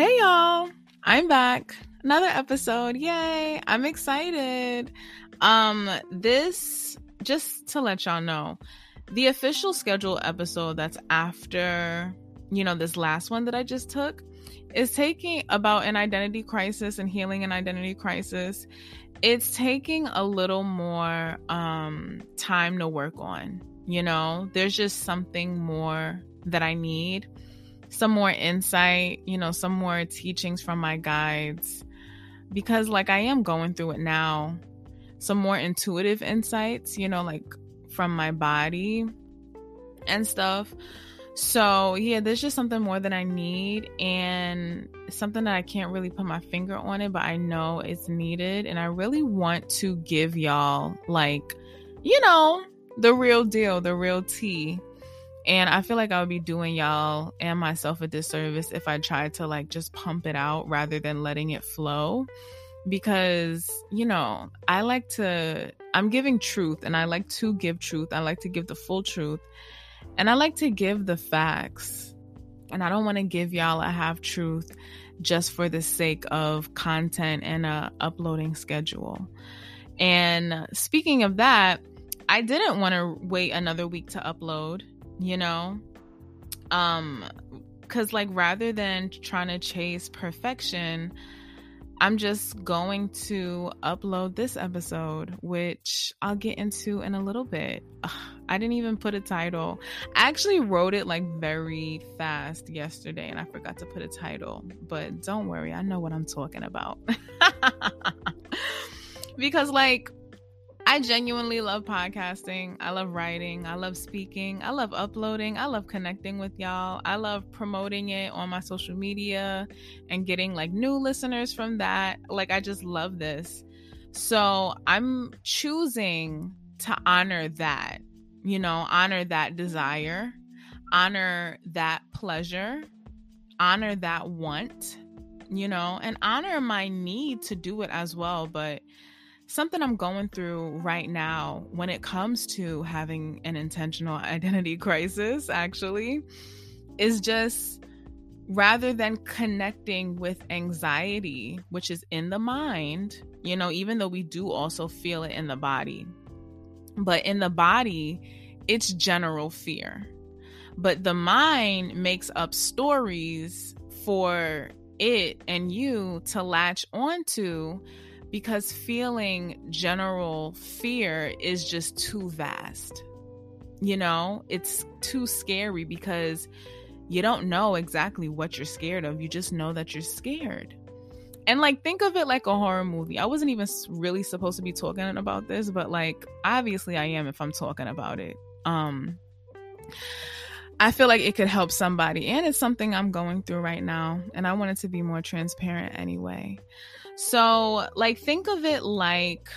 Hey y'all, I'm back. Another episode. Yay. I'm excited. Um this just to let y'all know, the official schedule episode that's after, you know, this last one that I just took is taking about an identity crisis and healing an identity crisis. It's taking a little more um time to work on. You know, there's just something more that I need some more insight, you know, some more teachings from my guides because like I am going through it now. Some more intuitive insights, you know, like from my body and stuff. So, yeah, there's just something more that I need and something that I can't really put my finger on it, but I know it's needed and I really want to give y'all like, you know, the real deal, the real tea and I feel like I would be doing y'all and myself a disservice if I tried to like just pump it out rather than letting it flow. Because, you know, I like to, I'm giving truth and I like to give truth. I like to give the full truth and I like to give the facts. And I don't want to give y'all a half truth just for the sake of content and a uploading schedule. And speaking of that, I didn't want to wait another week to upload you know? Um cuz like rather than trying to chase perfection, I'm just going to upload this episode, which I'll get into in a little bit. Ugh, I didn't even put a title. I actually wrote it like very fast yesterday and I forgot to put a title. But don't worry, I know what I'm talking about. because, like, I genuinely love podcasting. I love writing. I love speaking. I love uploading. I love connecting with y'all. I love promoting it on my social media and getting like new listeners from that. Like, I just love this. So I'm choosing to honor that, you know, honor that desire, honor that pleasure, honor that want, you know, and honor my need to do it as well. But something I'm going through right now when it comes to having an intentional identity crisis, actually, is just rather than connecting with anxiety, which is in the mind, you know, even though we do also feel it in the body, but in the body, it's general fear. But the mind makes up stories for it and you to latch onto because feeling general fear is just too vast. You know, it's too scary because you don't know exactly what you're scared of. You just know that you're scared. And like, think of it like a horror movie. I wasn't even really supposed to be talking about this, but like, obviously, I am if I'm talking about it. Um, I feel like it could help somebody, and it's something I'm going through right now, and I wanted to be more transparent anyway. So, like, think of it like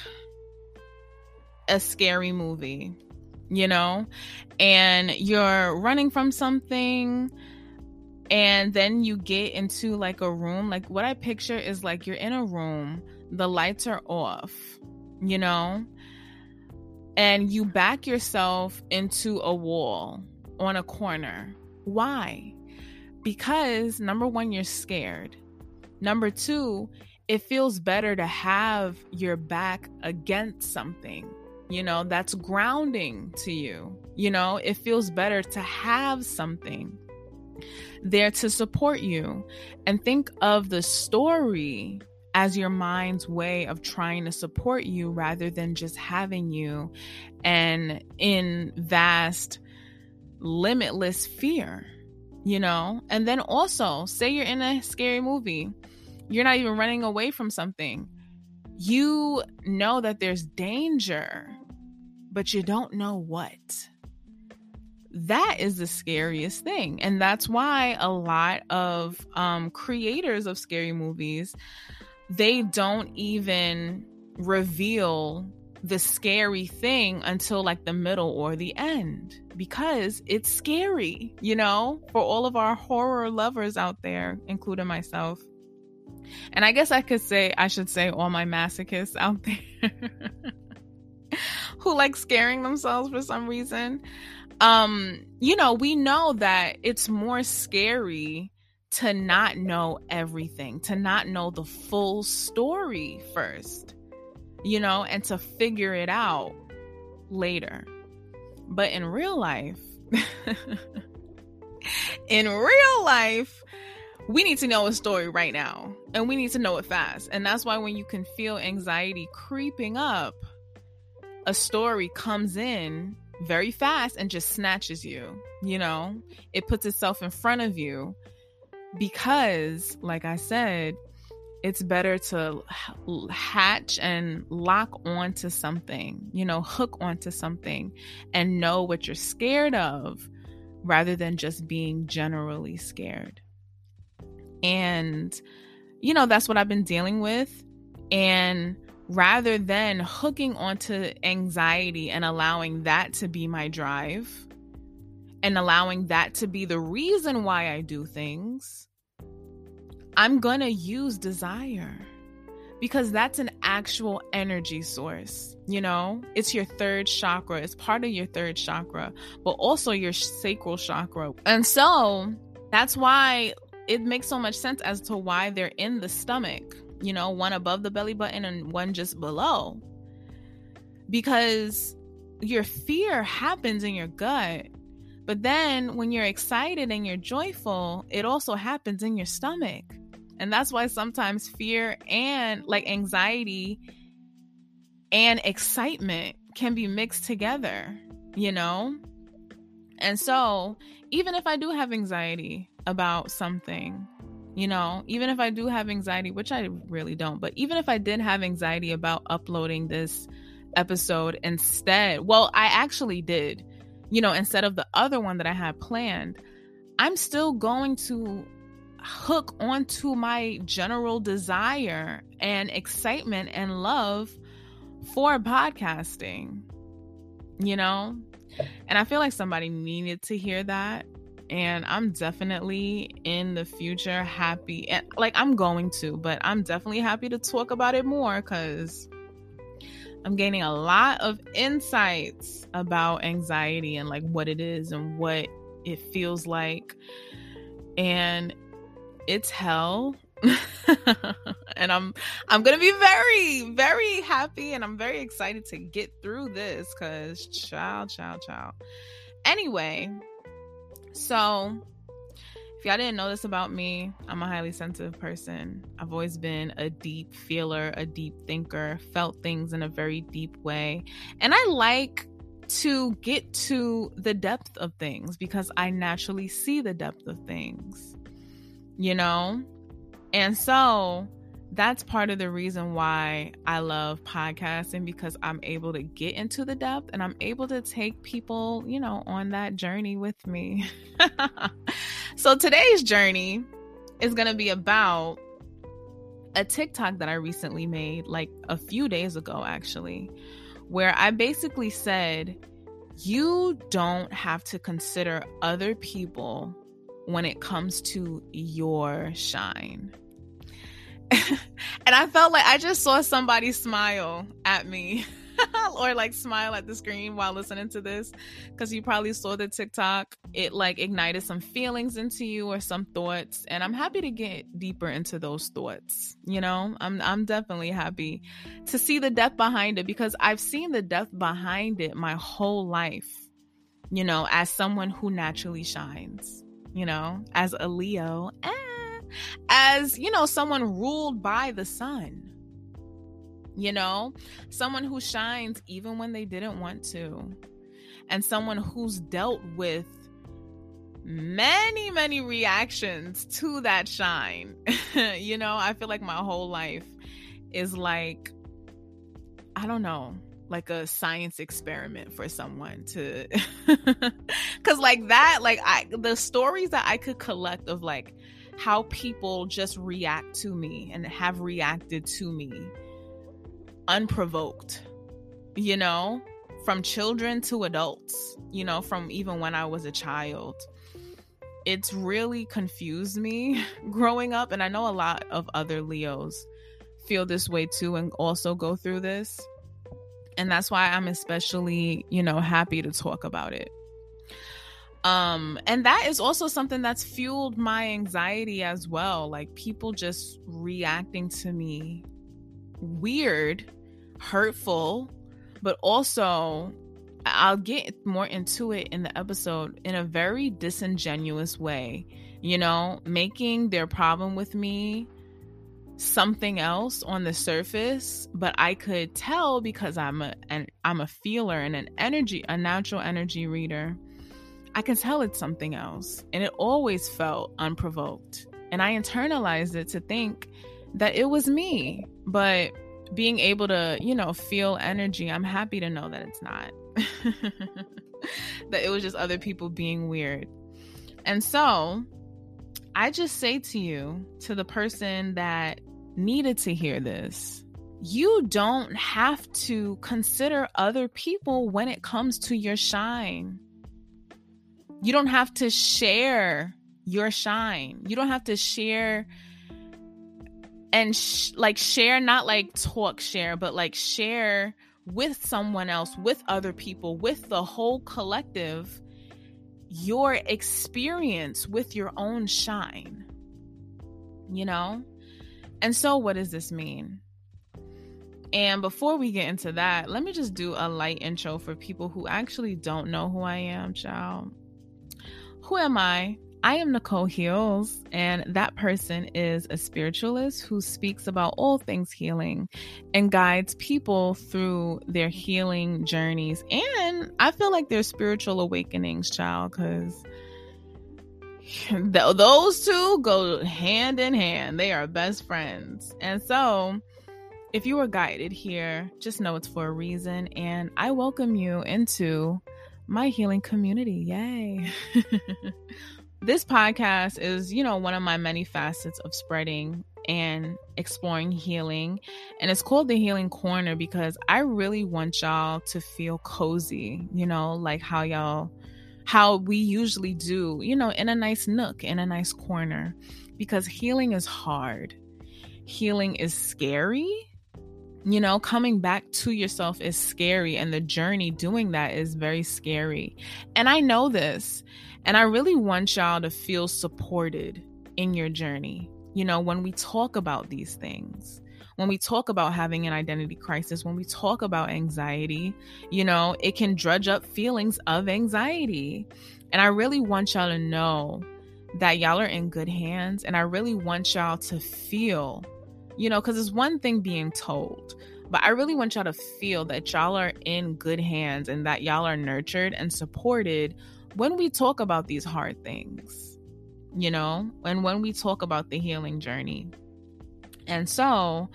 a scary movie, you know, and you're running from something, and then you get into like a room. Like, what I picture is like you're in a room, the lights are off, you know, and you back yourself into a wall on a corner. Why? Because number one, you're scared. Number two, it feels better to have your back against something, you know, that's grounding to you. You know, it feels better to have something there to support you. And think of the story as your mind's way of trying to support you rather than just having you and in vast, limitless fear, you know? And then also, say you're in a scary movie you're not even running away from something. You know that there's danger, but you don't know what. That is the scariest thing. And that's why a lot of um, creators of scary movies, they don't even reveal the scary thing until like the middle or the end because it's scary, you know, for all of our horror lovers out there, including myself. And I guess I could say, I should say, all my masochists out there who like scaring themselves for some reason. Um, you know, we know that it's more scary to not know everything, to not know the full story first, you know, and to figure it out later. But in real life, in real life, we need to know a story right now and we need to know it fast. And that's why when you can feel anxiety creeping up, a story comes in very fast and just snatches you. You know, it puts itself in front of you because, like I said, it's better to hatch and lock onto something, you know, hook onto something and know what you're scared of rather than just being generally scared. And, you know, that's what I've been dealing with. And rather than hooking onto anxiety and allowing that to be my drive and allowing that to be the reason why I do things, I'm going to use desire because that's an actual energy source. You know, it's your third chakra, it's part of your third chakra, but also your sacral chakra. And so that's why it makes so much sense as to why they're in the stomach, you know, one above the belly button and one just below. Because your fear happens in your gut. But then when you're excited and you're joyful, it also happens in your stomach. And that's why sometimes fear and like anxiety and excitement can be mixed together, you know? And so, even if I do have anxiety, about something, you know, even if I do have anxiety, which I really don't, but even if I did have anxiety about uploading this episode instead, well, I actually did, you know, instead of the other one that I had planned, I'm still going to hook onto my general desire and excitement and love for podcasting, you know? And I feel like somebody needed to hear that and I'm definitely in the future happy and like I'm going to, but I'm definitely happy to talk about it more cuz I'm gaining a lot of insights about anxiety and like what it is and what it feels like. And it's hell. and I'm I'm to be very very happy and I'm very excited to get through this cuz child child child. Anyway, so, if y'all didn't know this about me, I'm a highly sensitive person. I've always been a deep feeler, a deep thinker, felt things in a very deep way. And I like to get to the depth of things because I naturally see the depth of things, you know? And so, that's part of the reason why I love podcasting because I'm able to get into the depth and I'm able to take people, you know, on that journey with me. so today's journey is going to be about a TikTok that I recently made, like a few days ago, actually, where I basically said, you don't have to consider other people when it comes to your shine and I felt like I just saw somebody smile at me or like smile at the screen while listening to this because you probably saw the TikTok. It like ignited some feelings into you or some thoughts, and I'm happy to get deeper into those thoughts. You know, I'm I'm definitely happy to see the depth behind it because I've seen the depth behind it my whole life. You know, as someone who naturally shines. You know, as a Leo. As, you know, someone ruled by the sun. You know, someone who shines even when they didn't want to, and someone who's dealt with many, many reactions to that shine. you know, I feel like my whole life is like, I don't know, like a science experiment for someone to cuz like that like I the stories that I could collect of like how people just react to me and have reacted to me unprovoked, you know, from children to adults, you know, from even when I was a child. It's really confused me growing up. And I know a lot of other Leos feel this way too and also go through this. And that's why I'm especially, you know, happy to talk about it. Um, and that is also something that's fueled my anxiety as well. Like people just reacting to me weird, hurtful, but also I'll get more into it in the episode in a very disingenuous way, you know, making their problem with me something else on the surface, but I could tell because I'm a and I'm a feeler and an energy, a natural energy reader. I can tell it's something else. And it always felt unprovoked. And I internalized it to think that it was me. But being able to, you know, feel energy, I'm happy to know that it's not. that it was just other people being weird. And so I just say to you, to the person that needed to hear this, you don't have to consider other people when it comes to your shine. You don't have to share your shine. You don't have to share and sh- like share, not like talk share, but like share with someone else, with other people, with the whole collective, your experience with your own shine. You know? And so, what does this mean? And before we get into that, let me just do a light intro for people who actually don't know who I am, child. Who am I? I am Nicole Heals, and that person is a spiritualist who speaks about all things healing and guides people through their healing journeys. And I feel like they're spiritual awakenings, child, because those two go hand in hand. They are best friends. And so, if you were guided here, just know it's for a reason. And I welcome you into my healing community. Yay. this podcast is, you know, one of my many facets of spreading and exploring healing. And it's called the Healing Corner because I really want y'all to feel cozy, you know, like how y'all, how we usually do, you know, in a nice nook, in a nice corner, because healing is hard. Healing is scary. You know, coming back to yourself is scary, and the journey doing that is very scary. And I know this. And I really want y'all to feel supported in your journey. You know, when we talk about these things, when we talk about having an identity crisis, when we talk about anxiety, you know, it can drudge up feelings of anxiety. And I really want y'all to know that y'all are in good hands. And I really want y'all to feel, you know, because it's one thing being told, but I really want y'all to feel that y'all are in good hands and that y'all are nurtured and supported when we talk about these hard things, you know, and when we talk about the healing journey. And so,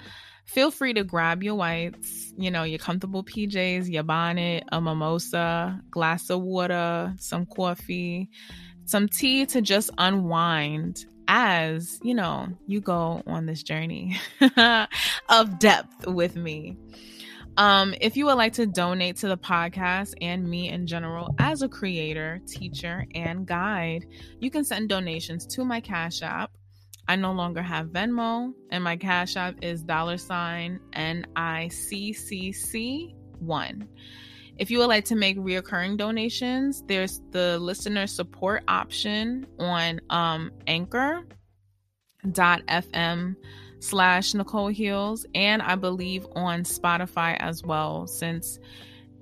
feel free to grab your whites, you know, your comfortable PJs, your bonnet, a mimosa, glass of water, some coffee, some tea to just unwind as, you know, you go on this journey of depth with me. Um, if you would like to donate to the podcast and me in general as a creator, teacher, and guide, you can send donations to my Cash App. I no longer have Venmo, and my Cash App is dollar sign N I C C C one. If you would like to make reoccurring donations, there's the listener support option on um, anchor.fm slash Nicole Heals, and I believe on Spotify as well, since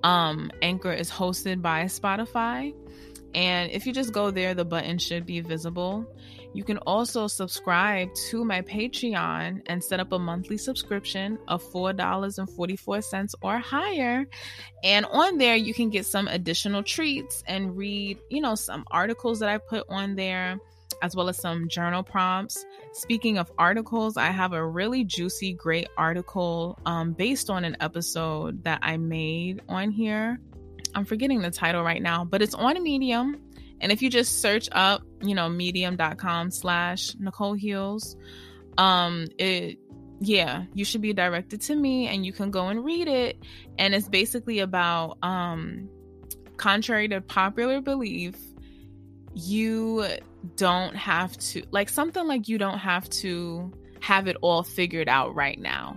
um, Anchor is hosted by Spotify. And if you just go there, the button should be visible. You can also subscribe to my Patreon and set up a monthly subscription of $4.44 or higher. And on there, you can get some additional treats and read, you know, some articles that I put on there as well as some journal prompts. Speaking of articles, I have a really juicy, great article um, based on an episode that I made on here. I'm forgetting the title right now, but it's on Medium. And if you just search up, you know, medium.com slash Nicole Heals, um, it yeah, you should be directed to me and you can go and read it. And it's basically about um contrary to popular belief, you don't have to like something like you don't have to have it all figured out right now.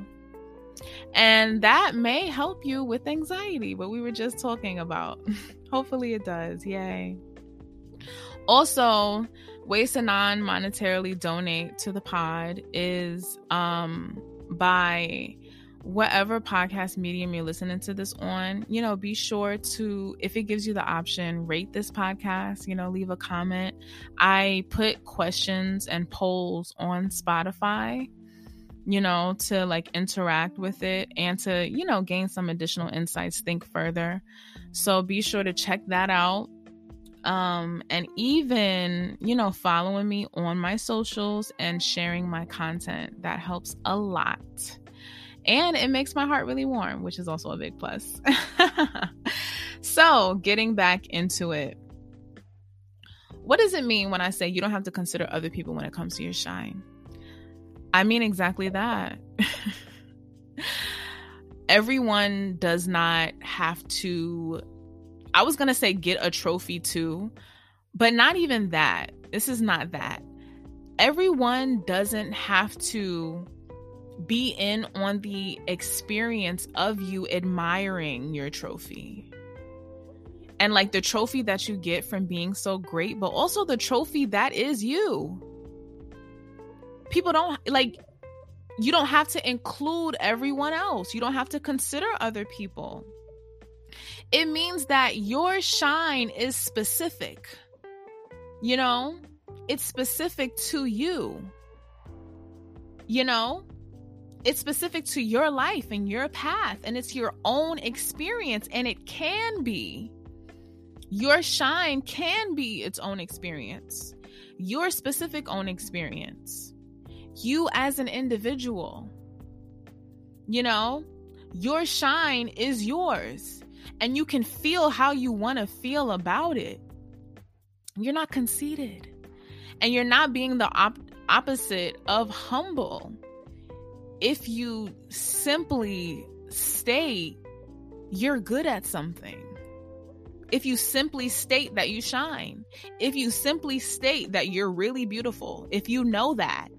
And that may help you with anxiety, what we were just talking about. Hopefully, it does. Yay. Also, ways to non monetarily donate to the pod is um, by whatever podcast medium you're listening to this on, you know, be sure to, if it gives you the option, rate this podcast, you know, leave a comment. I put questions and polls on Spotify, you know, to like interact with it and to, you know, gain some additional insights, think further. So be sure to check that out. Um, and even, you know, following me on my socials and sharing my content. That helps a lot and it makes my heart really warm, which is also a big plus. so, getting back into it. What does it mean when I say you don't have to consider other people when it comes to your shine? I mean exactly that. Everyone does not have to, I was to say get a trophy too, but not even that. This is not that. Everyone doesn't have to be in on the experience of you admiring your trophy. And like the trophy that you get from being so great, but also the trophy that is you. People don't like, you don't have to include everyone else, you don't have to consider other people. It means that your shine is specific. You know, it's specific to you. You know, it's specific to your life and your path, and it's your own experience, and it can be. Your shine can be its own experience, your specific own experience. You as an individual, you know, your shine is yours, and you can feel how you want to feel about it. You're not conceited, and you're not being the op- opposite of humble if you simply state you're good at something, if you simply state that you shine, if you simply state that you're really beautiful, if you know that,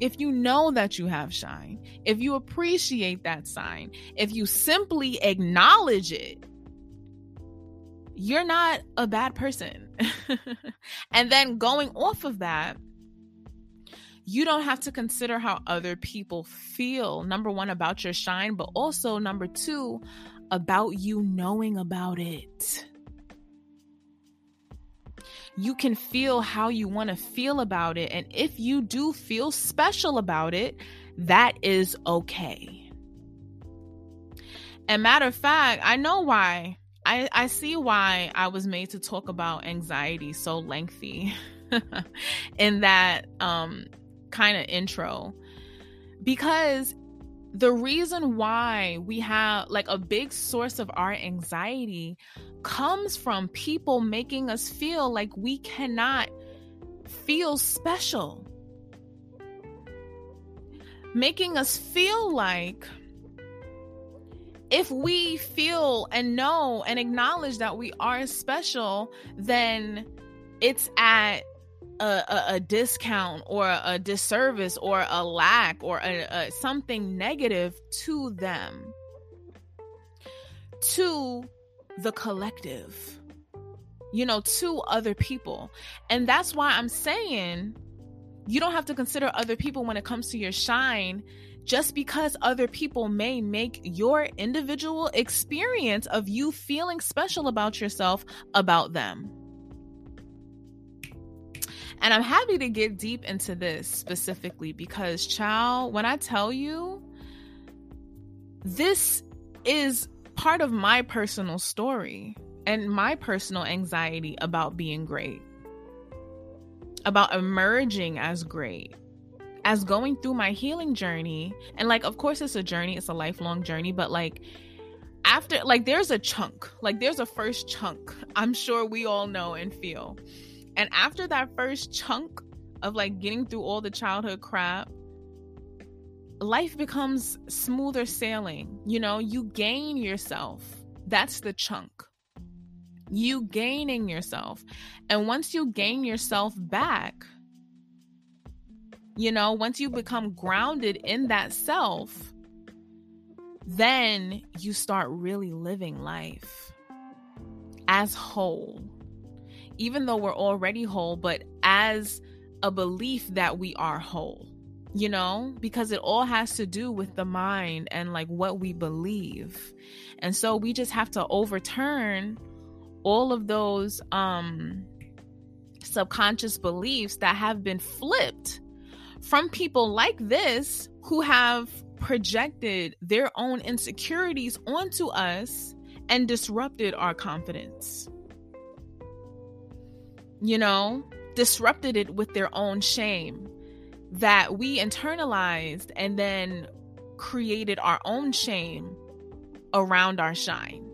if you know that you have shine, if you appreciate that sign, if you simply acknowledge it, you're not a bad person. and then going off of that, you don't have to consider how other people feel, number one, about your shine, but also, number two, about you knowing about it. You can feel how you want to feel about it. And if you do feel special about it, that is okay. And matter of fact, I know why. I, I see why I was made to talk about anxiety so lengthy. in that um kind of intro because the reason why we have like a big source of our anxiety comes from people making us feel like we cannot feel special. Making us feel like if we feel and know and acknowledge that we are special, then it's at a, a, a, discount or a disservice or a lack or a, a, something negative to them, to the collective, you know, to other people. And that's why I'm saying you don't have to consider other people when it comes to your shine just because other people may make your individual experience of you feeling special about yourself about them. And I'm happy to get deep into this specifically because, child, when I tell you, this is part of my personal story and my personal anxiety about being great, about emerging as great, as going through my healing journey. And, like, of course, it's a journey, it's a lifelong journey, but like, after, like, there's a chunk, like, there's a first chunk, I'm sure we all know and feel and after that first chunk of like getting through all the childhood crap, life becomes smoother sailing. You know, you gain yourself. That's the chunk. You gaining yourself. And once you gain yourself back, you know, once you become grounded in that self, then you start really living life as whole even though we're already whole, but as a belief that we are whole, you know, because it all has to do with the mind and like what we believe. And so we just have to overturn all of those um subconscious beliefs that have been flipped from people like this who have projected their own insecurities onto us and disrupted our confidence. You know, disrupted it with their own shame that we internalized and then created our own shame around our shine.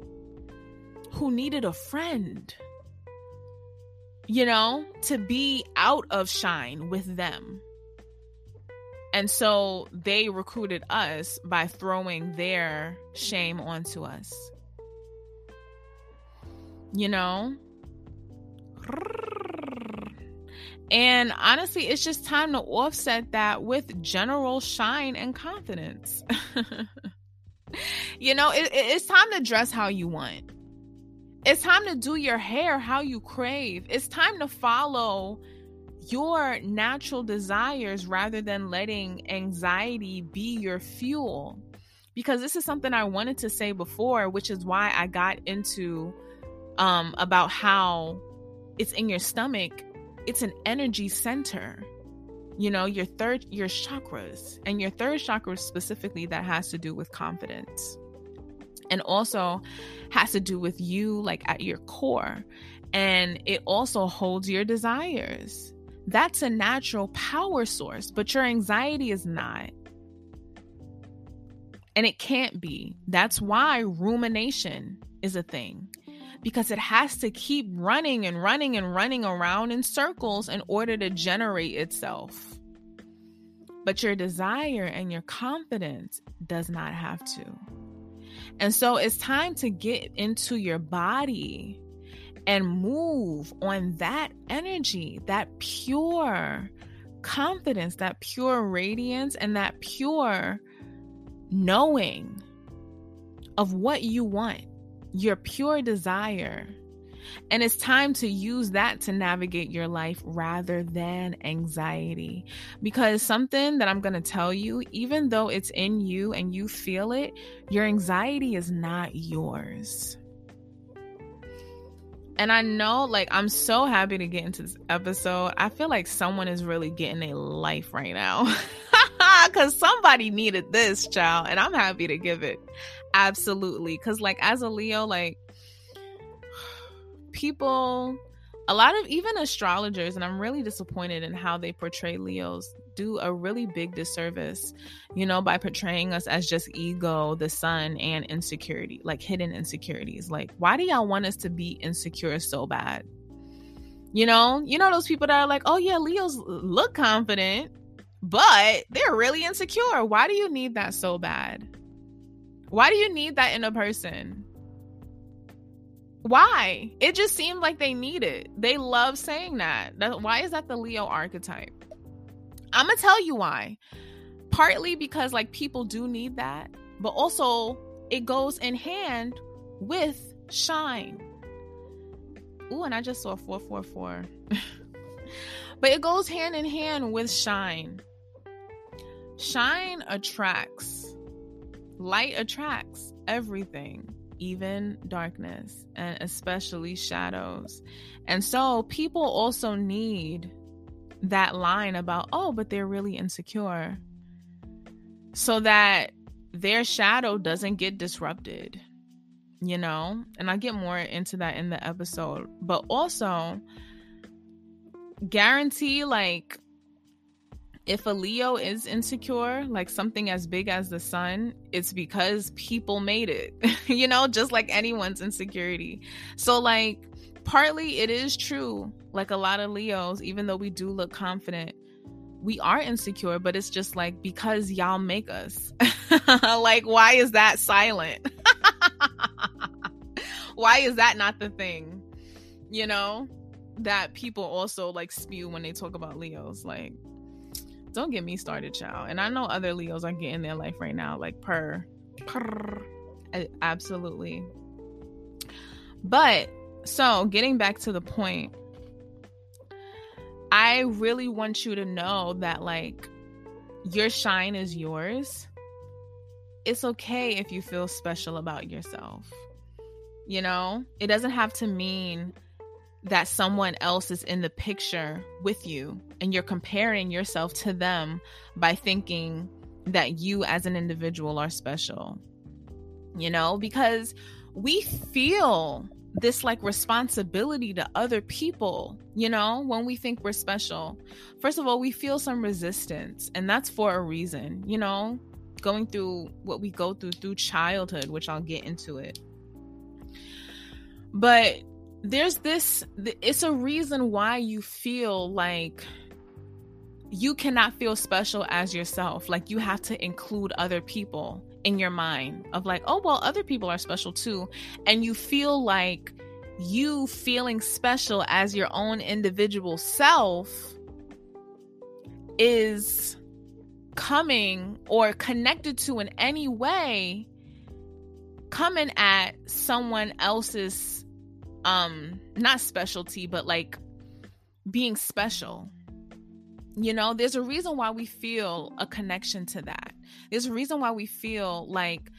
Who needed a friend, you know, to be out of shine with them. And so they recruited us by throwing their shame onto us. You know? And honestly, it's just time to offset that with general shine and confidence. you know, it, it's time to dress how you want. It's time to do your hair how you crave. It's time to follow your natural desires rather than letting anxiety be your fuel. Because this is something I wanted to say before, which is why I got into um, about how it's in your stomach, it's an energy center. You know, your third, your chakras, and your third chakra specifically that has to do with confidence and also has to do with you, like at your core. And it also holds your desires that's a natural power source, but your anxiety is not. And it can't be. That's why rumination is a thing because it has to keep running and running and running around in circles in order to generate itself. But your desire and your confidence does not have to. And so it's time to get into your body and move on that energy, that pure confidence, that pure radiance, and that pure knowing of what you want, your pure desire. And it's time to use that to navigate your life rather than anxiety. Because something that I'm going to tell you, even though it's in you and you feel it, your anxiety is not yours. And I know, like, I'm so happy to get into this episode. I feel like someone is really getting a life right now. Because somebody needed this, child. And I'm happy to give it. Absolutely. Because, like, as a Leo, like, people, a lot of even astrologers, and I'm really disappointed in how they portray Leos do a really big disservice, you know, by portraying us as just ego, the sun, and insecurity, like hidden insecurities. Like, why do y'all want us to be insecure so bad? You know, you know those people that are like, oh yeah, Leos look confident, but they're really insecure. Why do you need that so bad? Why do you need that in a person? Why? It just seemed like they need it. They love saying that. that. Why is that the Leo archetype? I'm gonna tell you why. Partly because like people do need that, but also it goes in hand with shine. Ooh, and I just saw 444. but it goes hand in hand with shine. Shine attracts. Light attracts everything, even darkness, and especially shadows. And so people also need that line about, oh, but they're really insecure so that their shadow doesn't get disrupted, you know? And I get more into that in the episode. But also, guarantee like if a Leo is insecure, like something as big as the sun, it's because people made it, you know, just like anyone's insecurity. So, like, partly it is true like a lot of leos even though we do look confident we are insecure but it's just like because y'all make us. Like why is that silent? Why is that not the thing? You know that people also like spew when they talk about leos. Like don't get me started child. And i know other leos are getting their life right now like per per absolutely. But so, getting back to the point, I really want you to know that, like, your shine is yours. It's okay if you feel special about yourself. You know, it doesn't have to mean that someone else is in the picture with you and you're comparing yourself to them by thinking that you as an individual are special. You know, because we feel this like responsibility to other people, you know, when we think we're special. First of all, we feel some resistance, and that's for a reason, you know, going through what we go through through childhood, which I'll get into it. But there's this, it's a reason why you feel like you cannot feel special as yourself. Like you have to include other people in your mind of like, oh, well, other people are special too. And you feel like you feeling special as your own individual self is coming or connected to in any way coming at someone else's um not specialty but like being special you know, there's a reason why we feel a connection to that. There's a reason why we feel like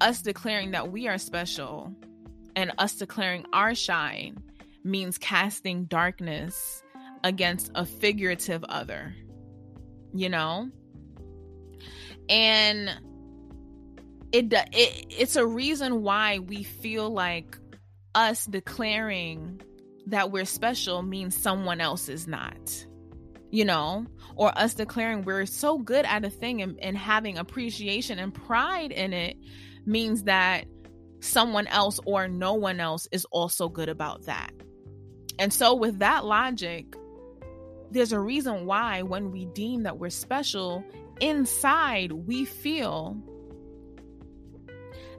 us declaring that we are special and us declaring our shine means casting darkness against a figurative other, you know? And it, it it's a reason why we feel like us declaring that we're special means someone else is not you know, or us declaring we're so good at a thing and, and having appreciation and pride in it means that someone else or no one else is also good about that. And so, with that logic, there's a reason why when we deem that we're special, inside we feel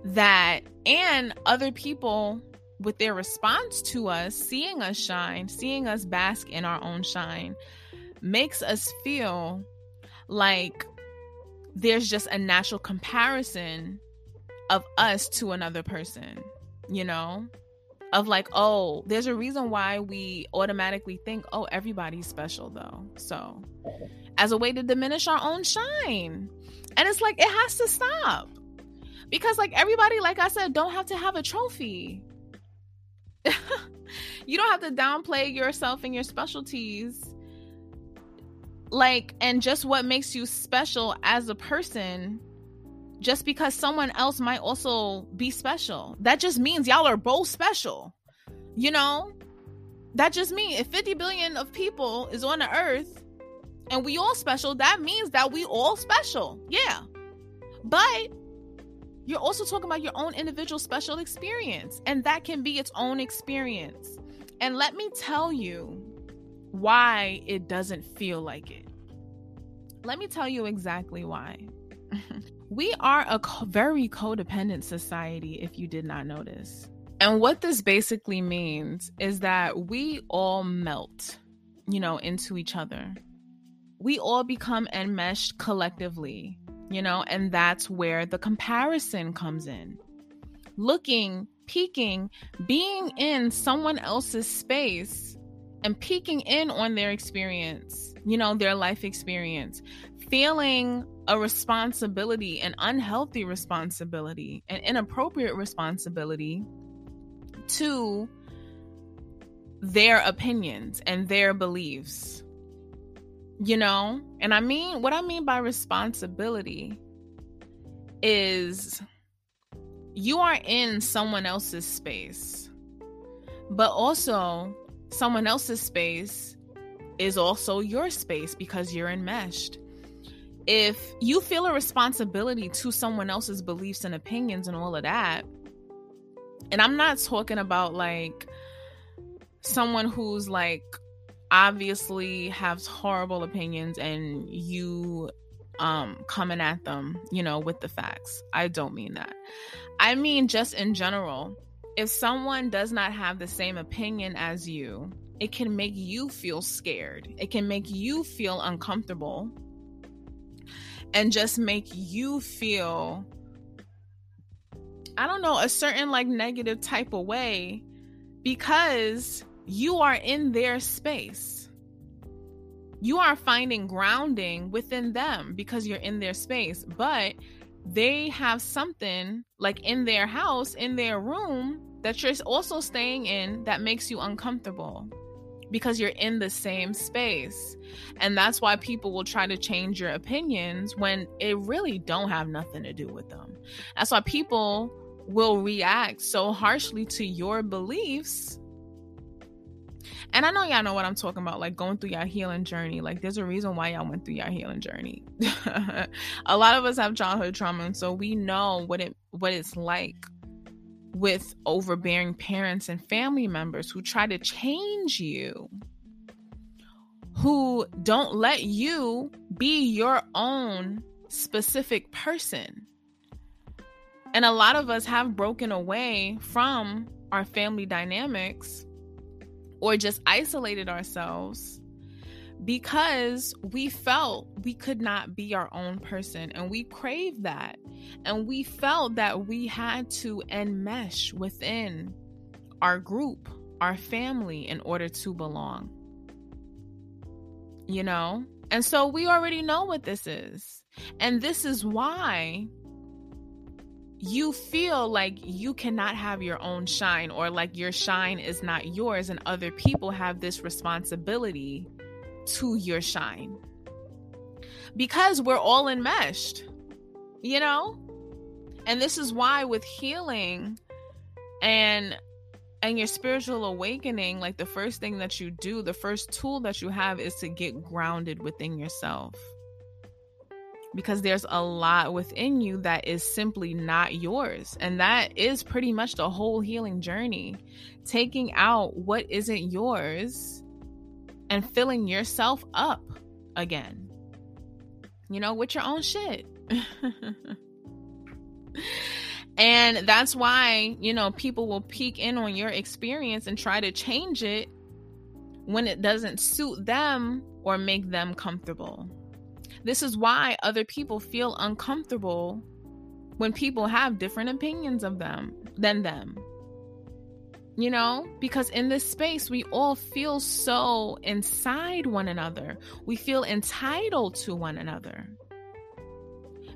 that, and other people with their response to us, seeing us shine, seeing us bask in our own shine, makes us feel like there's just a natural comparison of us to another person, you know? Of like, oh, there's a reason why we automatically think, oh, everybody's special though. So, as a way to diminish our own shine. And it's like, it has to stop. Because, like, everybody, like I said, don't have to have a trophy. you don't have to downplay yourself and your specialties like and just what makes you special as a person just because someone else might also be special. That just means y'all are both special you know? That just means if 50 billion of people is on the earth and we all special that means that we all special. Yeah. But you're also talking about your own individual special experience and that can be its own experience. And let me tell you why it doesn't feel like it. Let me tell you exactly why. we are a co- very codependent society, if you did not notice. And what this basically means is that we all melt, you know, into each other. We all become enmeshed collectively, you know, and that's where the comparison comes in. Looking, peeking, being in someone else's space and peeking in on their experience, you know, their life experience, feeling a responsibility, an unhealthy responsibility, an inappropriate responsibility to their opinions and their beliefs. You know, and I mean, what I mean by responsibility is you are in someone else's space, but also someone else's space is also your space because you're enmeshed. If you feel a responsibility to someone else's beliefs and opinions and all of that, and I'm not talking about like someone who's like obviously has horrible opinions and you um coming at them, you know, with the facts. I don't mean that. I mean just in general if someone does not have the same opinion as you, it can make you feel scared. It can make you feel uncomfortable and just make you feel I don't know, a certain like negative type of way because you are in their space. you are finding grounding within them because you're in their space. But they have something like in their house, in their room that you're also staying in that makes you uncomfortable because you're in the same space. And that's why people will try to change your opinions when it really don't have nothing to do with them. That's why people will react so harshly to your beliefs. And I know y'all know what I'm talking about, like going through your healing journey. Like, there's a reason why y'all went through your healing journey. a lot of us have childhood trauma, and so we know what it what it's like with overbearing parents and family members who try to change you, who don't let you be your own specific person. And a lot of us have broken away from our family dynamics or just isolated ourselves because we felt we could not be our own person and we craved that. And we felt that we had to enmesh within our group, our family, in order to belong. You know? And so we already know what this is. And this is why you feel like you cannot have your own shine or like your shine is not yours and other people have this responsibility to your shine because we're all enmeshed, you know? And this is why with healing and and your spiritual awakening, like the first thing that you do, the first tool that you have is to get grounded within yourself. Because there's a lot within you that is simply not yours. And that is pretty much the whole healing journey. Taking out what isn't yours and filling yourself up again. You know, with your own shit. and that's why, you know, people will peek in on your experience and try to change it when it doesn't suit them or make them comfortable. This is why other people feel uncomfortable when people have different opinions of them than them you know because in this space we all feel so inside one another. We feel entitled to one another.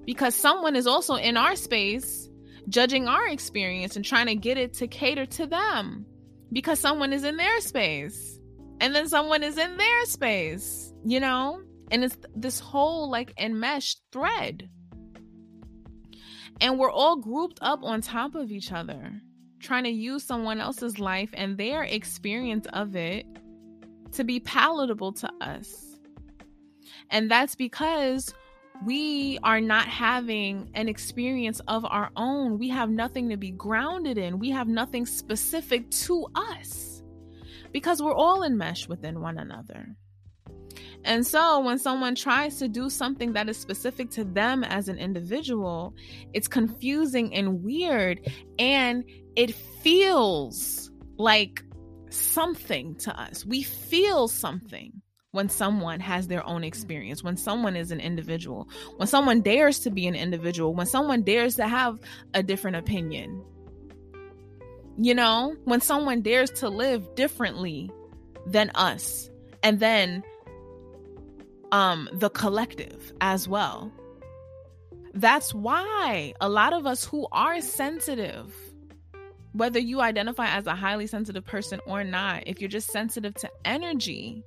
Because someone is also in our space judging our experience and trying to get it to cater to them. Because someone is in their space and then someone is in their space you know? And it's this whole like enmeshed thread. And we're all grouped up on top of each other trying to use someone else's life and their experience of it to be palatable to us. And that's because we are not having an experience of our own. We have nothing to be grounded in. We have nothing specific to us because we're all enmeshed within one another. And so when someone tries to do something that is specific to them as an individual, it's confusing and weird. And it feels like something to us. We feel something when someone has their own experience, when someone is an individual, when someone dares to be an individual, when someone dares to have a different opinion. You know, when someone dares to live differently than us and then um the collective as well. That's why a lot of us who are sensitive whether you identify as a highly sensitive person or not, if you're just sensitive to energy,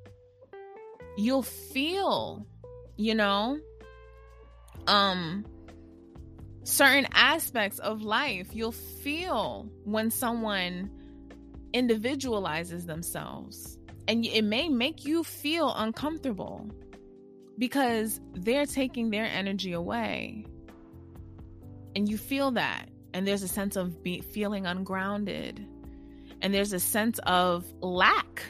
you'll feel, you know, um certain aspects of life. You'll feel when someone individualizes themselves. And it may make you feel uncomfortable because they're taking their energy away. And you feel that. And there's a sense of be- feeling ungrounded. And there's a sense of lack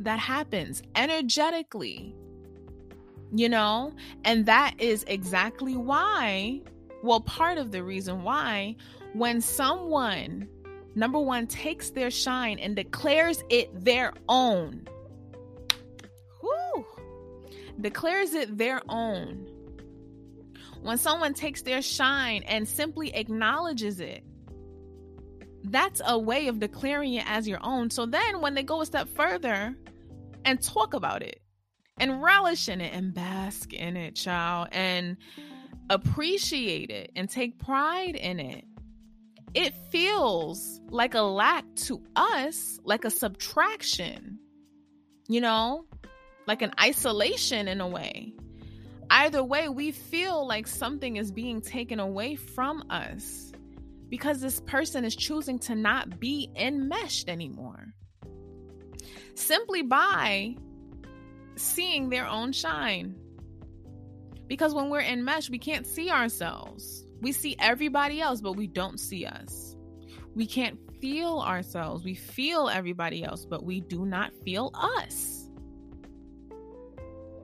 that happens energetically you know? And that is exactly why well part of the reason why when someone number one takes their shine and declares it their own declares it their own when someone takes their shine and simply acknowledges it, that's a way of declaring it as your own. So then when they go a step further and talk about it and relish in it and bask in it, child, and appreciate it and take pride in it. It feels like a lack to us, like a subtraction, you know, like an isolation in a way. Either way, we feel like something is being taken away from us because this person is choosing to not be enmeshed anymore. Simply by seeing their own shine. Because when we're enmeshed, we can't see ourselves. We see everybody else, but we don't see us. We can't feel ourselves. We feel everybody else, but we do not feel us.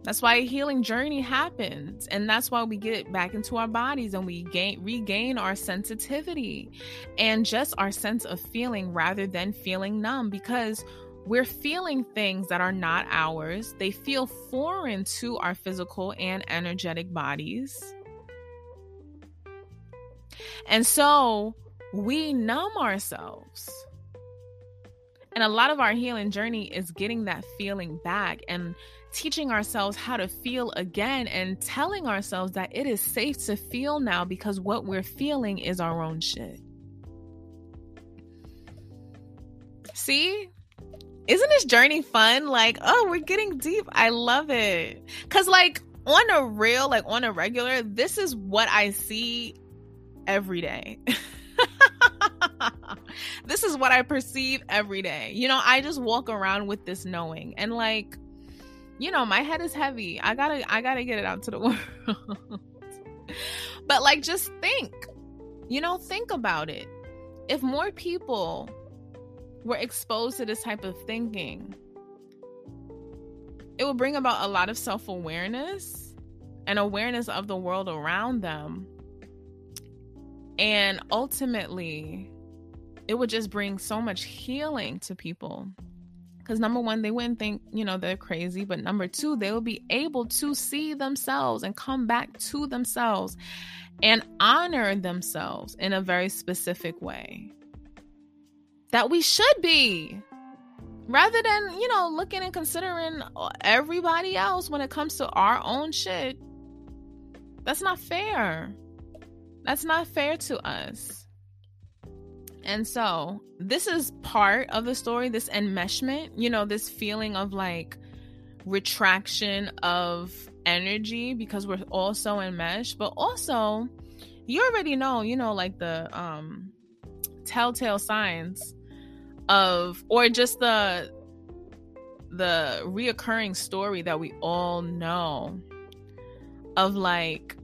That's why a healing journey happens. And that's why we get back into our bodies and we gain regain our sensitivity and just our sense of feeling rather than feeling numb because we're feeling things that are not ours. They feel foreign to our physical and energetic bodies. And so we numb ourselves. And a lot of our healing journey is getting that feeling back and teaching ourselves how to feel again and telling ourselves that it is safe to feel now because what we're feeling is our own shit. See? Isn't this journey fun? Like, oh, we're getting deep. I love it. Cause like on a real, like on a regular, this is what I see every day. this is what I perceive every day. You know, I just walk around with this knowing and like, you know, my head is heavy. I gotta, I gotta get it out to the world. but like, just think, you know, think about it. If more people were exposed to this type of thinking, it would bring about a lot of self awareness and awareness of the world around them and ultimately, it would just bring so much healing to people. Because number one, they wouldn't think, you know, they're crazy. But number two, they will be able to see themselves and come back to themselves and honor themselves in a very specific way that we should be rather than you know looking and considering everybody else when it comes to our own shit that's not fair that's not fair to us. And so, this is part of the story, this enmeshment, you know, this feeling of like retraction of energy because we're all so enmeshed, but also you already know, you know, like the um telltale signs of or just the the reoccurring story that we all know of like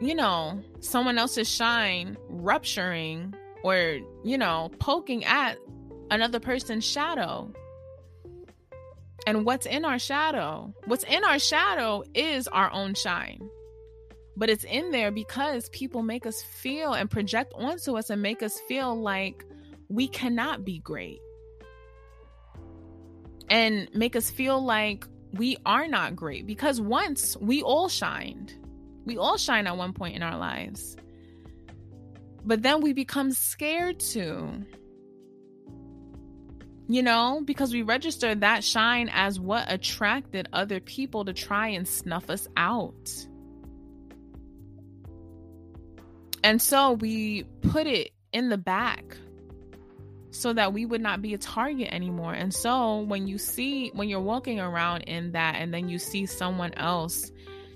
you know, someone else's shine rupturing or, you know, poking at another person's shadow. And what's in our shadow? What's in our shadow is our own shine. But it's in there because people make us feel and project onto us and make us feel like we cannot be great. And make us feel like we are not great because once we all shined we all shine at one point in our lives. But then we become scared to. You know, because we register that shine as what attracted other people to try and snuff us out. And so we put it in the back so that we would not be a target anymore. And so when you see, when you're walking around in that, and then you see someone else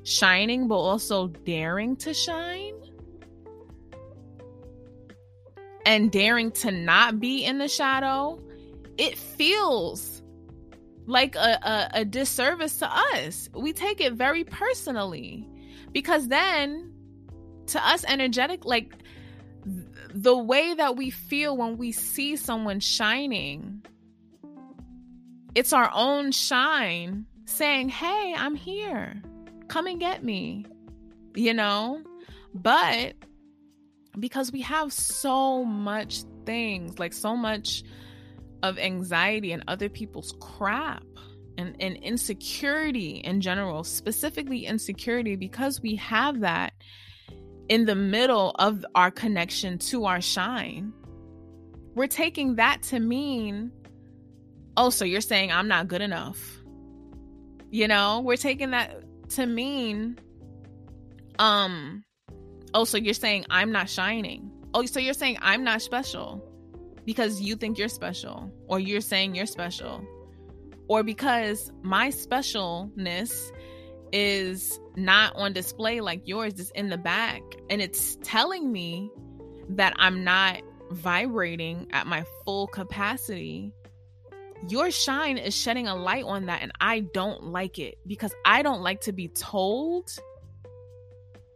shining, but also daring to shine and daring to not be in the shadow, it feels like a, a, a, disservice to us. We take it very personally because then to us, energetic, like the way that we feel when we see someone shining, it's our own shine saying, Hey, I'm here come and get me, you know? But because we have so much things, like so much of anxiety and other people's crap and, and insecurity in general, specifically insecurity, because we have that in the middle of our connection to our shine, we're taking that to mean, oh, so you're saying I'm not good enough. You know, we're taking that to mean um oh so you're saying I'm not shining. Oh, so you're saying I'm not special because you think you're special or you're saying you're special or because my specialness is not on display like yours is in the back and it's telling me that I'm not vibrating at my full capacity your shine is shedding a light on that and I don't like it because I don't like to be told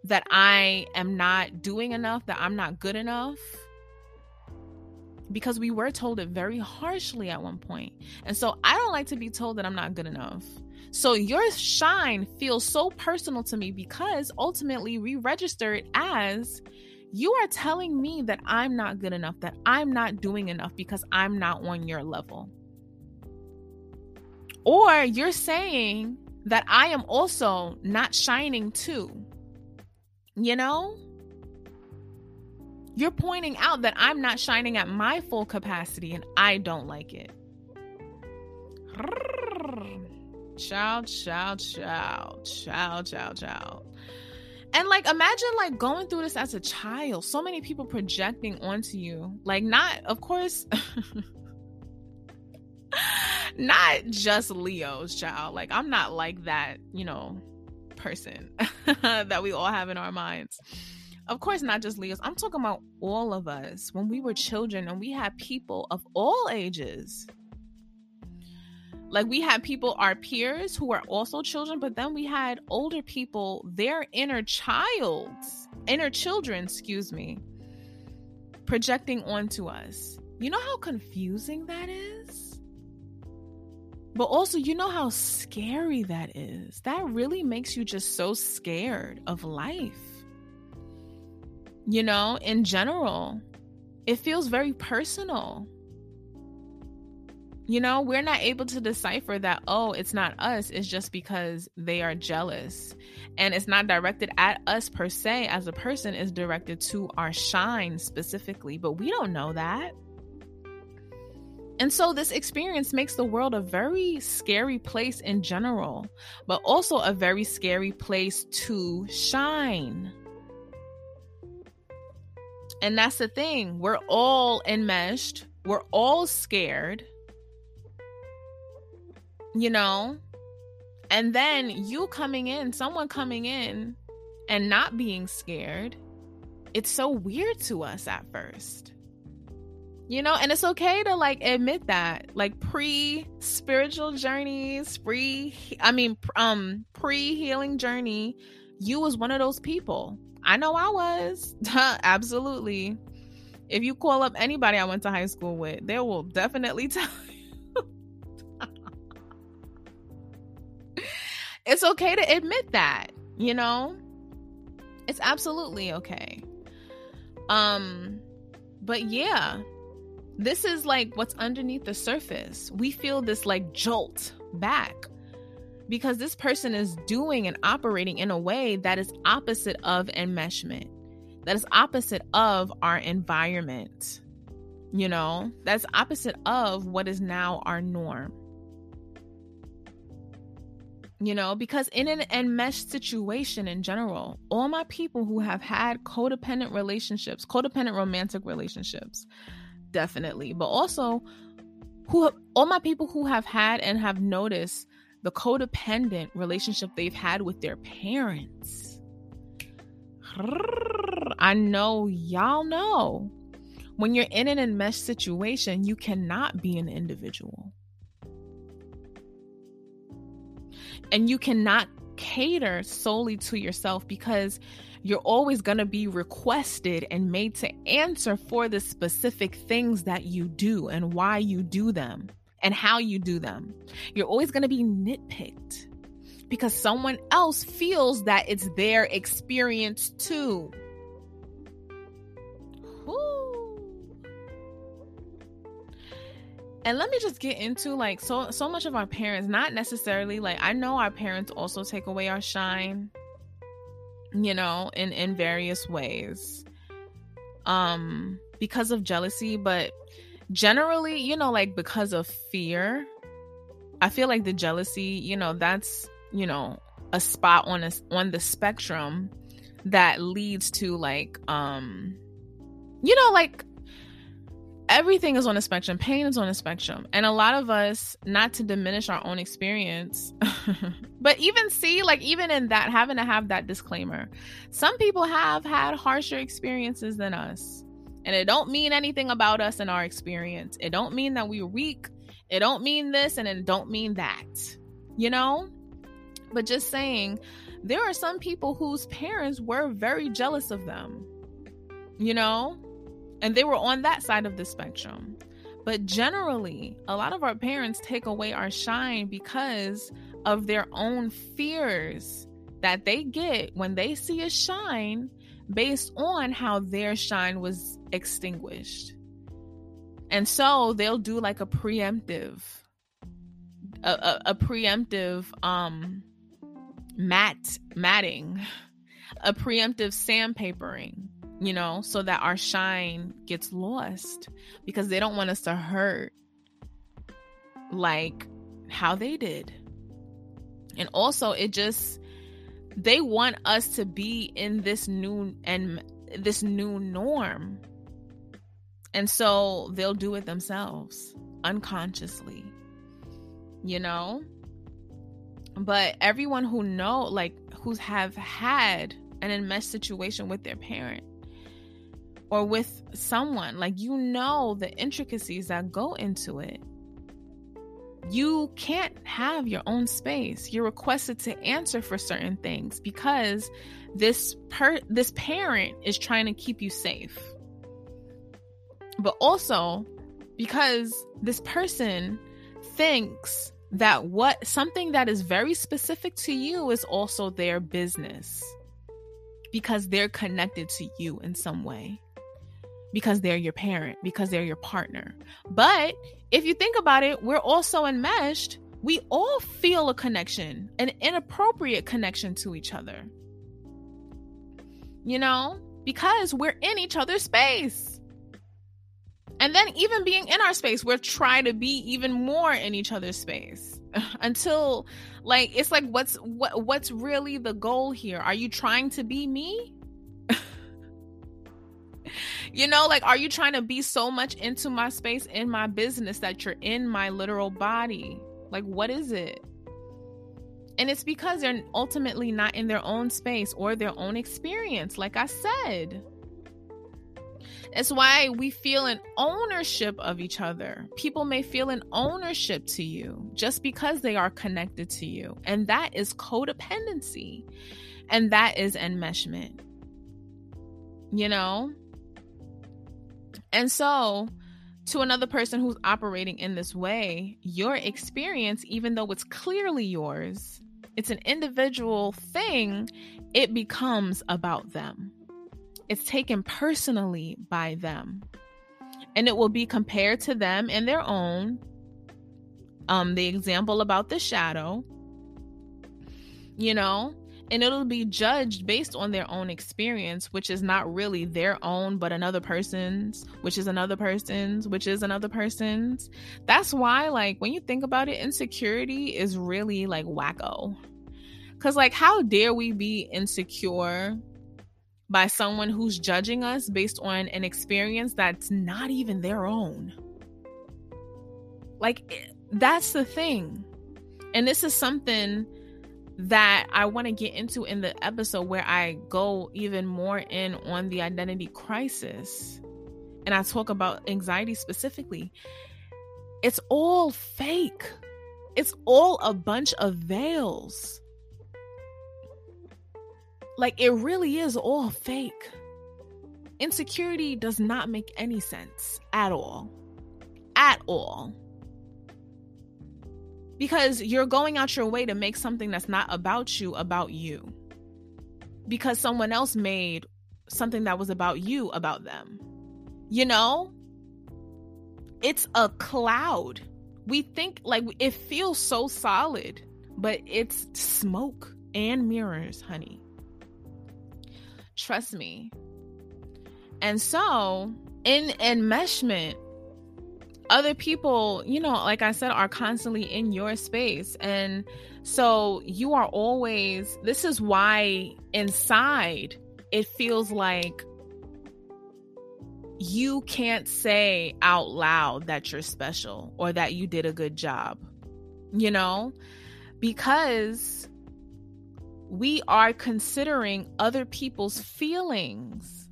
that I am not doing enough, that I'm not good enough. Because we were told it very harshly at one point. And so I don't like to be told that I'm not good enough. So your shine feels so personal to me because ultimately we register it as you are telling me that I'm not good enough, that I'm not doing enough because I'm not on your level. Or you're saying that I am also not shining too. You know? You're pointing out that I'm not shining at my full capacity and I don't like it. Child, child, child, child, child, child. And like imagine like going through this as a child. So many people projecting onto you. Like not of course not just Leo's child. Like I'm not like that, you know, person that we all have in our minds. Of course, not just Leo's. I'm talking about all of us when we were children and we had people of all ages. Like we had people, our peers who were also children, but then we had older people, their inner child, inner children, excuse me, projecting onto us. You know how confusing that is? But also, you know how scary that is. That really makes you just so scared of life. You know, in general, it feels very personal. You know, we're not able to decipher that, oh, it's not us, it's just because they are jealous. And it's not directed at us per se as a person, it's directed to our shine specifically. But we don't know that. And so this experience makes the world a very scary place in general, but also a very scary place to shine. And that's the thing. We're all enmeshed. We're all scared. You know? And then you coming in, someone coming in and not being scared, it's so weird to us at first you know and it's okay to like admit that like pre spiritual journeys pre i mean um pre healing journey you was one of those people. I know i was. Absolutely. If you call up anybody i went to high school with they will definitely tell you. It's okay to admit that you know? It's absolutely okay. Um but yeah this is like what's underneath the surface. We feel this like jolt back because this person is doing and operating in a way that is opposite of enmeshment, that is opposite of our environment, you know, that's opposite of what is now our norm. You know, because in an enmeshed situation in general, all my people who have had codependent relationships, codependent romantic relationships, definitely. But also who all my people who have had and have noticed the codependent relationship they've had with their parents. I know y'all know. When you're in an enmeshed situation you cannot be an individual. And you cannot cater solely to yourself because you're always going to be requested and made to answer for the specific things that you do and why you do them and how you do them. You're always going to be nitpicked because someone else feels that it's their experience too. And let me just get into like so so much of our parents, not necessarily like I know our parents also take away our shine you know, in in various ways. Um because of jealousy, but generally, you know, like because of fear. I feel like the jealousy, you know, that's, you know, a spot on a, on the spectrum that leads to like um you know like everything is on a spectrum. Pain is on a spectrum. And a lot of us not to diminish our own experience but even see like even in that having to have that disclaimer. Some people have had harsher experiences than us. And it don't mean anything about us and our experience. It don't mean that we're weak. It don't mean this and it don't mean that you know? But just saying there are some people whose parents were very jealous of them you know and they were on that side of the spectrum. But generally, a lot of our parents take away our shine because of their own fears that they get when they see a shine based on how their shine was extinguished. And so they'll do like a preemptive a, a, a preemptive um mat matting, a preemptive sandpapering you know, so that our shine gets lost because they don't want us to hurt like how they did. And also, it just, they want us to be in this new and this new norm. And so they'll do it themselves unconsciously, you know? But everyone who know, like, who's have had an enmeshed situation with their parent or with someone. Like, you know the intricacies that go into it. You can't have your own space. You're requested to answer for certain things because this per this parent is trying to keep you safe. But also because this person thinks that what something that is very specific to you is also their business because they're connected to you in some way because they're your parent, because they're your partner. But if you think about it, we're also enmeshed. We all feel a connection, an inappropriate connection to each other. You know, because we're in each other's space. And then even being in our space, we're trying to be even more in each other's space until like it's like what's what what's really the goal here? Are you trying to be me? You know, like, are you trying to be so much into my space, in my business, that you're in my literal body? Like, what is it? And it's because they're ultimately not in their own space or their own experience, like I said. It's why we feel an ownership of each other. People may feel an ownership to you just because they are connected to you. And that is codependency. And that is enmeshment. You know? And so, to another person who's operating in this way, your experience, even though it's clearly yours, it's an individual thing, it becomes about them. It's taken personally by them. And it will be compared to them and their own. Um, the example about the shadow, you know, and it'll be judged based on their own experience which is not really their own but another person's which is another person's which is another person's. That's why like when you think about it insecurity is really like wacko. Because like how dare we be insecure by someone who's judging us based on an experience that's not even their own? Like that's the thing. And this is something that I want to get into in the episode where I go even more in on the identity crisis and I talk about anxiety specifically. It's all fake. It's all a bunch of veils. Like it really is all fake. Insecurity does not make any sense at all. At all because you're going out your way to make something that's not about you about you. Because someone else made something that was about you about them. You know? It's a cloud. We think like it feels so solid but it's smoke and mirrors honey. Trust me. And so in enmeshment other people, you know, like I said, are constantly in your space. And so you are always, this is why inside it feels like you can't say out loud that you're special or that you did a good job, you know, because we are considering other people's feelings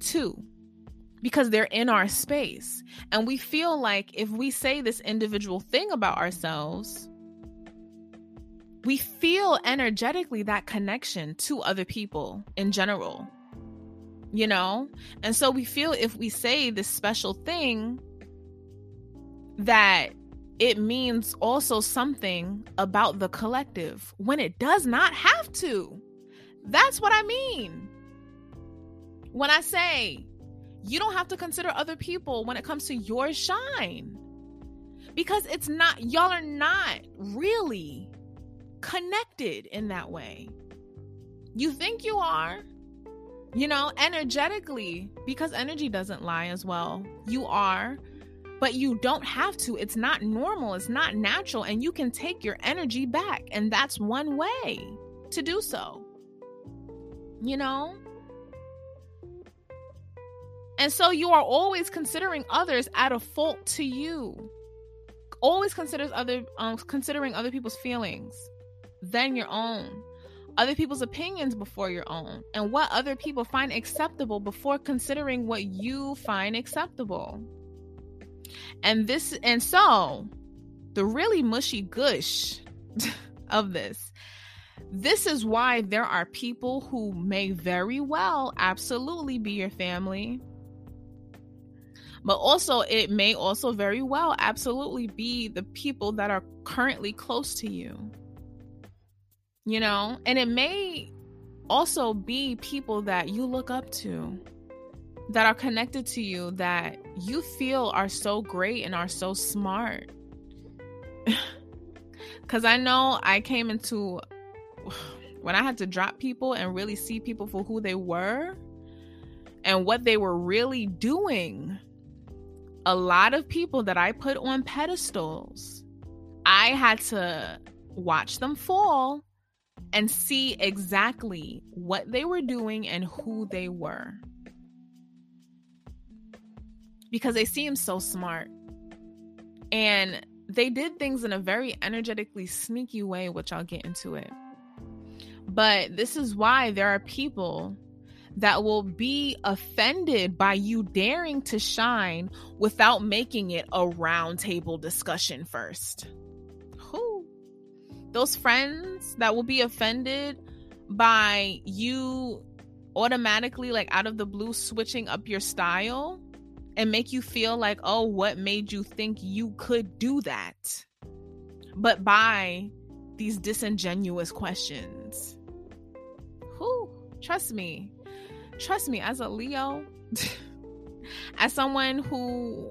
too because they're in our space. And we feel like if we say this individual thing about ourselves, we feel energetically that connection to other people in general, you know? And so we feel if we say this special thing, that it means also something about the collective when it does not have to. That's what I mean. When I say you don't have to consider other people when it comes to your shine because it's not, y'all are not really connected in that way. You think you are, you know, energetically, because energy doesn't lie as well. You are, but you don't have to. It's not normal, it's not natural, and you can take your energy back. And that's one way to do so. You know? And so you are always considering others at a fault to you. Always considers other um, considering other people's feelings than your own. Other people's opinions before your own, and what other people find acceptable before considering what you find acceptable. And this, and so the really mushy gush of this this is why there are people who may very well absolutely be your family but also it may also very well absolutely be the people that are currently close to you. You know? And it may also be people that you look up to that are connected to you that you feel are so great and are so smart. Because i know i came into when i had to drop people and really see people for who they were and what they were really doing a lot of people that I put on pedestals, I had to watch them fall and see exactly what they were doing and who they were. Because they seemed so smart. And they did things in a very energetically sneaky way, which I'll get into it. But this is why there are people that will be offended by you daring to shine without making it a roundtable discussion first. Who? Those friends that will be offended by you automatically, like out of the blue, switching up your style and make you feel like, oh, what made you think you could do that? But by these disingenuous questions. Who? Trust me, trust me, as a Leo, as someone who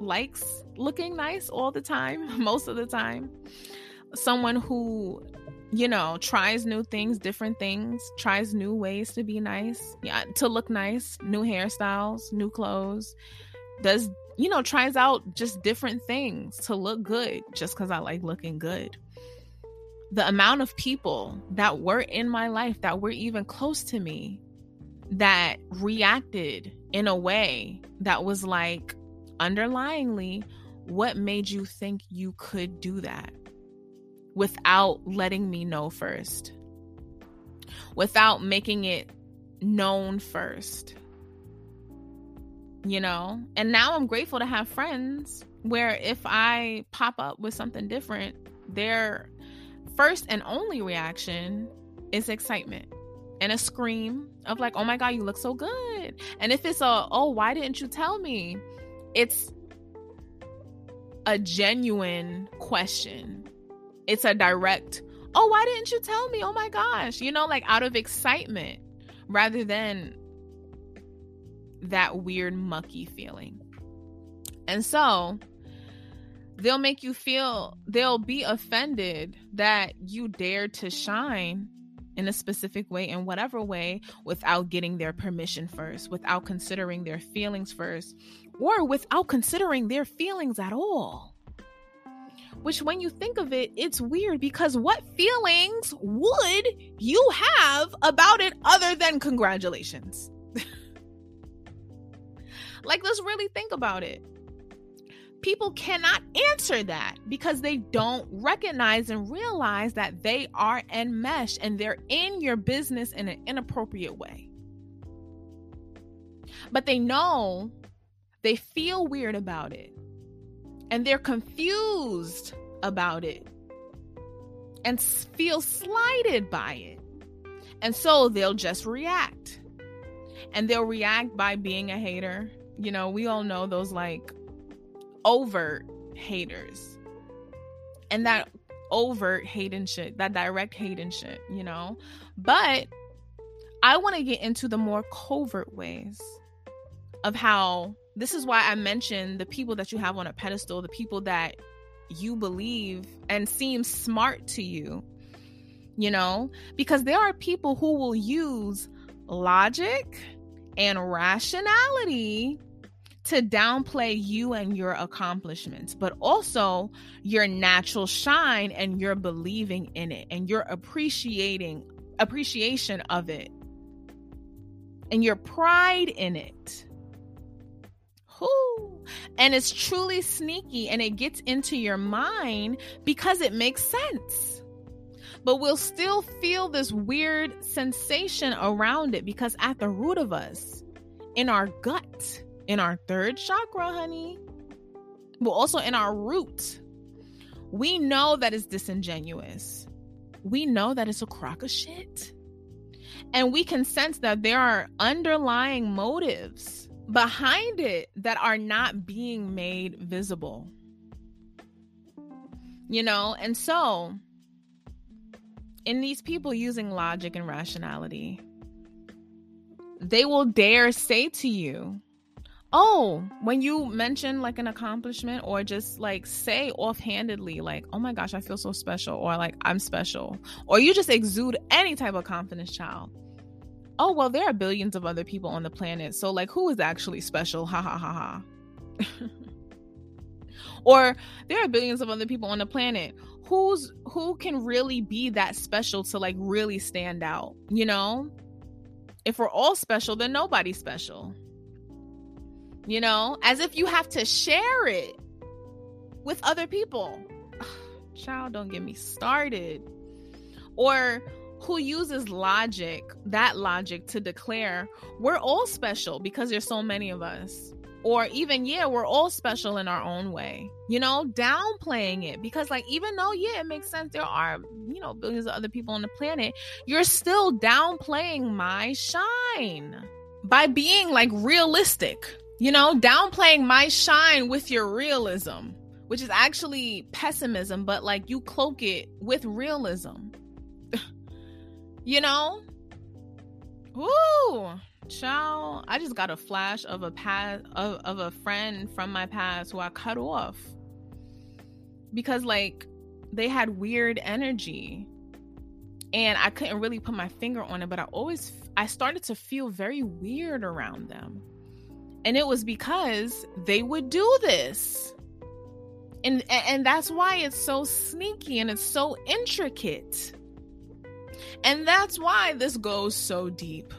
likes looking nice all the time, most of the time, someone who, you know, tries new things, different things, tries new ways to be nice, yeah, to look nice, new hairstyles, new clothes, does, you know, tries out just different things to look good just because I like looking good. The amount of people that were in my life that were even close to me that reacted in a way that was like underlyingly what made you think you could do that without letting me know first? Without making it known first you know? And now i'm grateful to have friends where if i pop up with something different their first and only reaction is excitement and a scream of like, oh my God, you look so good. And if it's a, oh, why didn't you tell me? It's a genuine question. It's a direct, oh, why didn't you tell me? Oh my gosh. You know, like out of excitement rather than that weird, mucky feeling. And so they'll make you feel, they'll be offended that you dared to shine in a specific way, in whatever way, without getting their permission first, without considering their feelings first, or without considering their feelings at all. Which, when you think of it, it's weird because what feelings would you have about it other than congratulations? like, let's really think about it. People cannot answer that because they don't recognize and realize that they are enmeshed and they're in your business in an inappropriate way. But they know they feel weird about it and they're confused about it and feel slighted by it. And so they'll just react. And they'll react by being a hater. You know, we all know those like overt haters. And that overt hate and shit, that direct hate and shit, you know? But I want to get into the more covert ways of how this is why I mentioned the people that you have on a pedestal, the people that you believe and seem smart to you, you know, because there are people who will use logic and rationality to downplay you and your accomplishments, but also your natural shine and your believing in it and your appreciating appreciation of it and your pride in it. Whoo. And it's truly sneaky and it gets into your mind because it makes sense. But we'll still feel this weird sensation around it because at the root of us, in our gut, in our third chakra, honey, but also in our root, we know that it's disingenuous. We know that it's a crock of shit. And we can sense that there are underlying motives behind it that are not being made visible. You know, and so in these people using logic and rationality, they will dare say to you, Oh, when you mention like an accomplishment or just like say offhandedly, like, oh my gosh, I feel so special, or like, I'm special, or you just exude any type of confidence, child oh well there are billions of other people on the planet so like who is actually special? Ha ha ha ha. Or there are billions of other people on the planet who's who can really be that special to like really stand out you know? If we're all special then nobody's special you know as if you have to share it with other people. Child don't get me started. Or who uses logic, that logic, to declare we're all special because there's so many of us. Or even, yeah, we're all special in our own way, you know, downplaying it because, like, even though, yeah, it makes sense, there are, you know, billions of other people on the planet, you're still downplaying my shine by being like realistic, you know, downplaying my shine with your realism, which is actually pessimism, but like you cloak it with realism you know? Woo! Child, I just got a flash of a past of, of a friend from my past who I cut off. Because like they had weird energy. And I couldn't really put my finger on it, but I always I started to feel very weird around them. And it was because they would do this. And and that's why it's so sneaky and it's so intricate and that's why this goes so deep.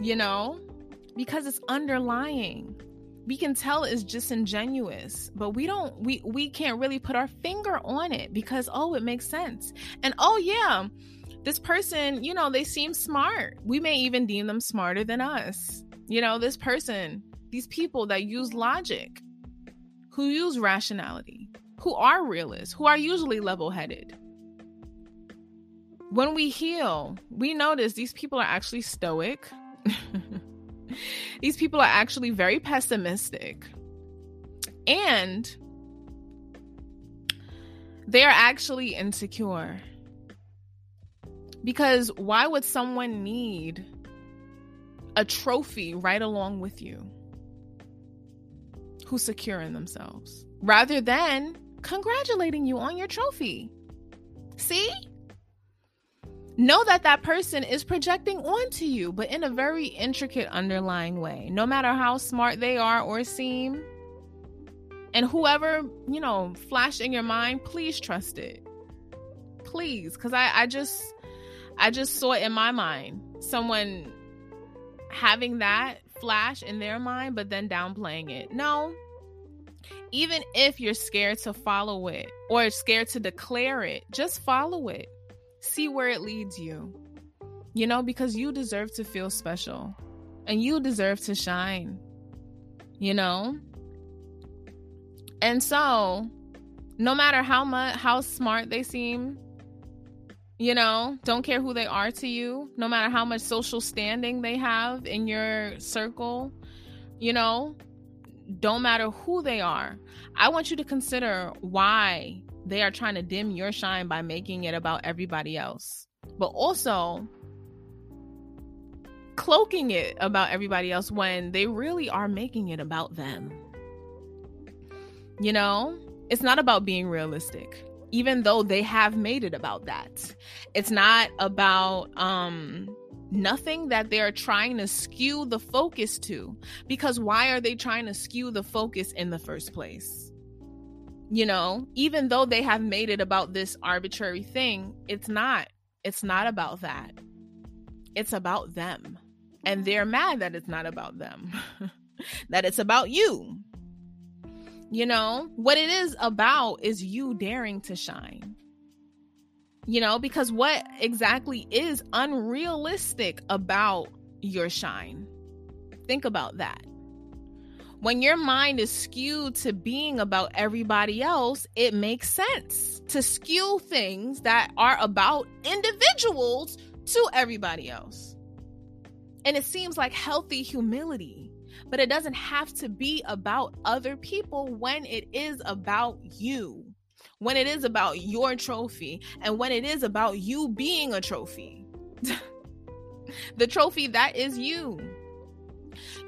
You know, because it's underlying. We can tell it's disingenuous, but we don't we we can't really put our finger on it because oh, it makes sense. And oh yeah, this person, you know, they seem smart. We may even deem them smarter than us. You know, this person, these people that use logic, who use rationality, who are realists, who are usually level headed when we heal, we notice these people are actually stoic. these people are actually very pessimistic. And they're actually insecure. Because why would someone need a trophy right along with you who's secure in themselves rather than congratulating you on your trophy? See? know that that person is projecting onto you, but in a very intricate underlying way. No matter how smart they are or seem, and whoever, you know, flashed in your mind, please trust it. Please. Cause I, I just I just saw it in my mind. Someone having that flash in their mind, but then downplaying it. No. Even if you're scared to follow it or scared to declare it, just follow it. See where it leads you. You know, because you deserve to feel special and you deserve to shine. You know? And so, no matter how much how smart they seem, you know, don't care who they are to you, no matter how much social standing they have in your circle, you know, don't matter who they are. I want you to consider why they are trying to dim your shine by making it about everybody else. But also cloaking it about everybody else when they really are making it about them. You know, it's not about being realistic, even though they have made it about that. It's not about um nothing that they're trying to skew the focus to because why are they trying to skew the focus in the first place? You know, even though they have made it about this arbitrary thing, it's not. It's not about that. It's about them. And they're mad that it's not about them, that it's about you. You know, what it is about is you daring to shine. You know, because what exactly is unrealistic about your shine? Think about that. When your mind is skewed to being about everybody else, it makes sense to skew things that are about individuals to everybody else. And it seems like healthy humility but it doesn't have to be about other people when it is about you. When it is about your trophy and when it is about you being a trophy. the trophy that is you.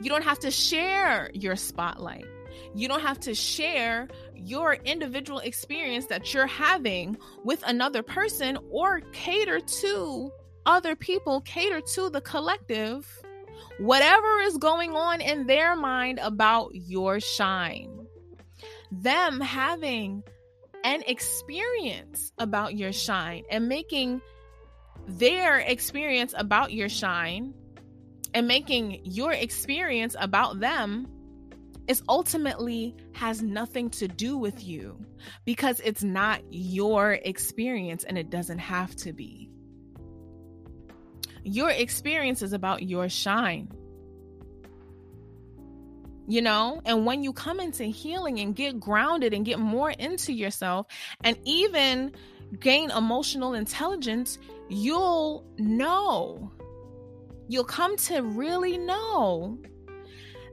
You don't have to share your spotlight. You don't have to share your individual experience that you're having with another person or cater to other people, cater to the collective whatever is going on in their mind about your shine. Them having an experience about your shine and making their experience about your shine and making your experience about them is ultimately has nothing to do with you because it's not your experience and it doesn't have to be. Your experience is about your shine. You know, and when you come into healing and get grounded and get more into yourself and even gain emotional intelligence, you'll know. You'll come to really know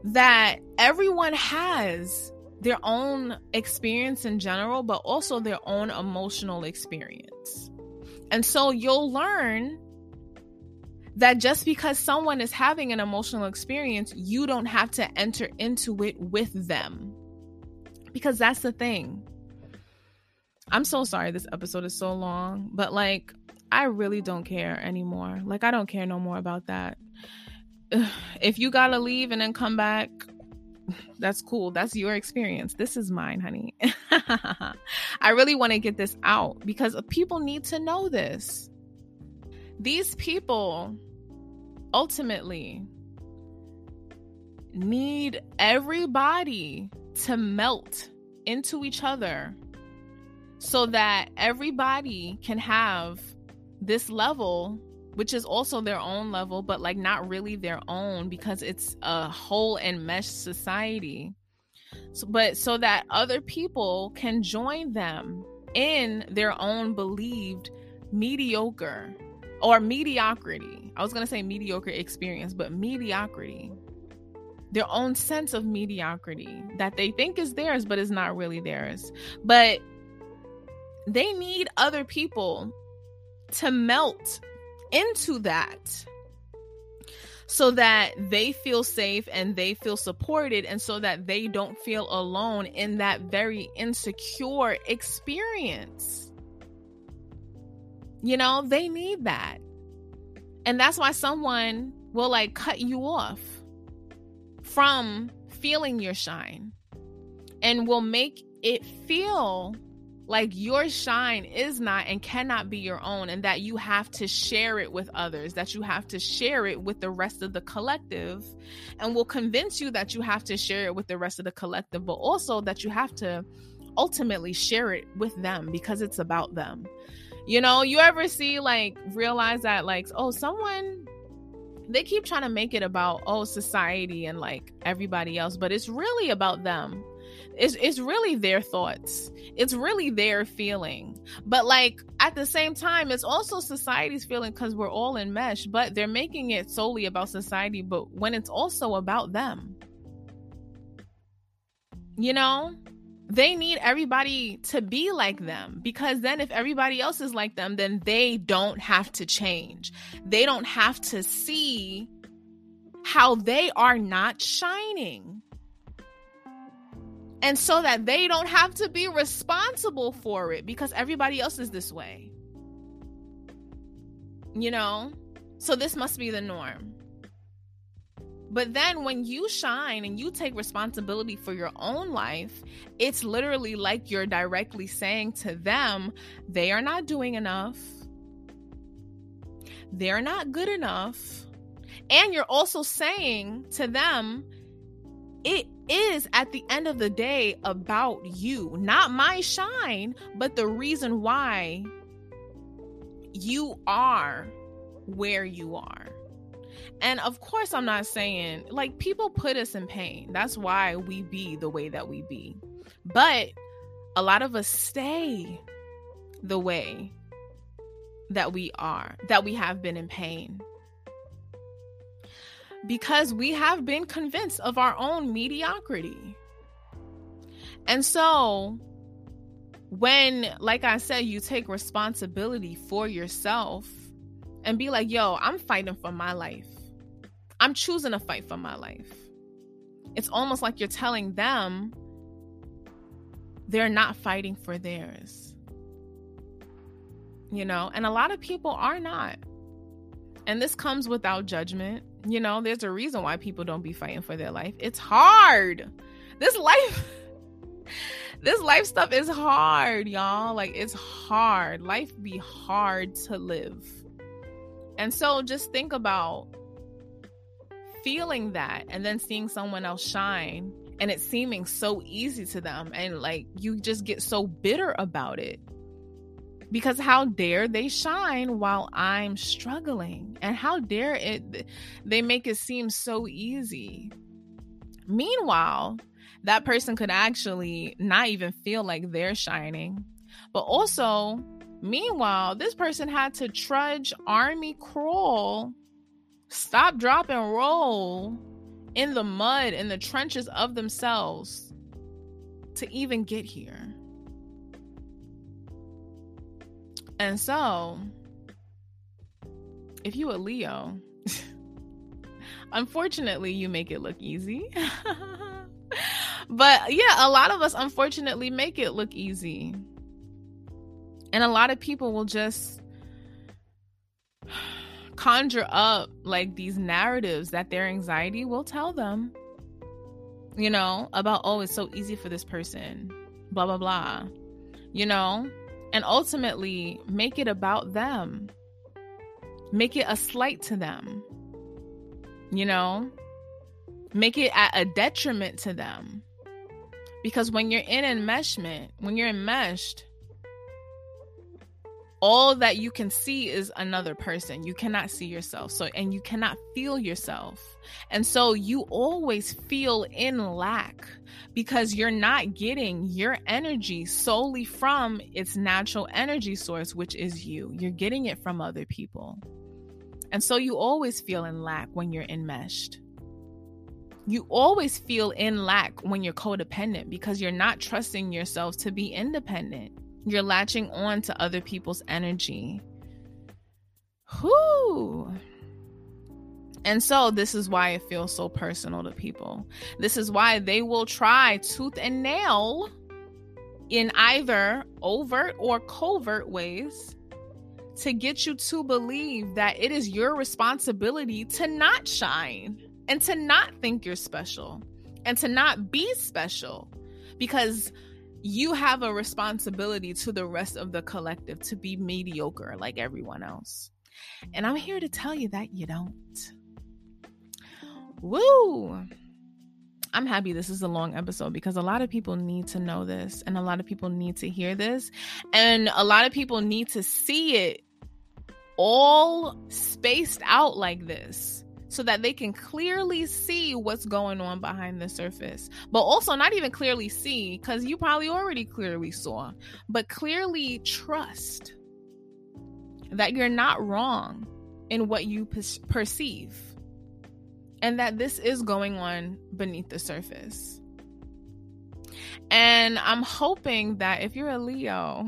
that everyone has their own experience in general, but also their own emotional experience. And so you'll learn that just because someone is having an emotional experience, you don't have to enter into it with them. Because that's the thing. I'm so sorry this episode is so long, but like, I really don't care anymore. Like, I don't care no more about that. If you gotta leave and then come back, that's cool. That's your experience. This is mine, honey. I really want to get this out because people need to know this these people ultimately need everybody to melt into each other so that everybody can have this level which is also their own level but like not really their own because it's a whole and mesh society. So, but so that other people can join them in their own believed mediocre or mediocrity. I was going to say mediocre experience, but mediocrity. Their own sense of mediocrity that they think is theirs, but is not really theirs. But they need other people to melt into that so that they feel safe and they feel supported and so that they don't feel alone in that very insecure experience You know, they need that. And that's why someone will like cut you off from feeling your shine and will make it feel like your shine is not and cannot be your own and that you have to share it with others that you have to share it with the rest of the collective and will convince you that you have to share it with the rest of the collective but also that you have to ultimately share it with them because it's about them you know you ever see like realize that like oh someone they keep trying to make it about oh society and like everybody else but it's really about them. It's it's really their thoughts. It's really their feeling. But like at the same time it's also society's feeling because we're all in mesh but they're making it solely about society but when it's also about them. You know they need everybody to be like them because then if everybody else is like them then they don't have to change they don't have to see how they are not shining and so that they don't have to be responsible for it because everybody else is this way. You know? So this must be the norm. But then when you shine and you take responsibility for your own life, it's literally like you're directly saying to them, they are not doing enough. They're not good enough. And you're also saying to them, it is at the end of the day about you, not my shine, but the reason why you are where you are. And of course, I'm not saying like people put us in pain. That's why we be the way that we be. But a lot of us stay the way that we are, that we have been in pain because we have been convinced of our own mediocrity. And so, when, like I said, you take responsibility for yourself and be like, yo, I'm fighting for my life, I'm choosing to fight for my life. It's almost like you're telling them they're not fighting for theirs. You know, and a lot of people are not. And this comes without judgment. You know, there's a reason why people don't be fighting for their life. It's hard. This life this life stuff is hard, y'all. Like it's hard. Life be hard to live. And so just think about feeling that and then seeing someone else shine and it seeming so easy to them and like you just get so bitter about it because how dare they shine while I'm struggling? And how dare it they make it seem so easy? Meanwhile, that person could actually not even feel like they're shining. But also, meanwhile, this person had to trudge, army crawl, stop, drop, and roll in the mud, in the trenches of themselves to even get here. And so, if you a Leo, unfortunately, you make it look easy. but yeah, a lot of us unfortunately make it look easy. And a lot of people will just conjure up like these narratives that their anxiety will tell them, you know, about, oh, it's so easy for this person, blah, blah, blah, you know? and ultimately make it about them. Make it a slight to them. You know, make it at a detriment to them. Because when you're in enmeshment, when you're enmeshed, all that you can see is another person. You cannot see yourself. So, and you cannot feel yourself. And so you always feel in lack because you're not getting your energy solely from its natural energy source, which is you. You're getting it from other people. And so you always feel in lack when you're enmeshed. You always feel in lack when you're codependent because you're not trusting yourself to be independent. You're latching on to other people's energy. Whoo. And so, this is why it feels so personal to people. This is why they will try tooth and nail in either overt or covert ways to get you to believe that it is your responsibility to not shine and to not think you're special and to not be special because you have a responsibility to the rest of the collective to be mediocre like everyone else. And I'm here to tell you that you don't. Woo! I'm happy this is a long episode because a lot of people need to know this and a lot of people need to hear this and a lot of people need to see it all spaced out like this so that they can clearly see what's going on behind the surface. But also not even clearly see cuz you probably already clearly saw, but clearly trust that you're not wrong in what you per- perceive and that this is going on beneath the surface. And I'm hoping that if you're a Leo,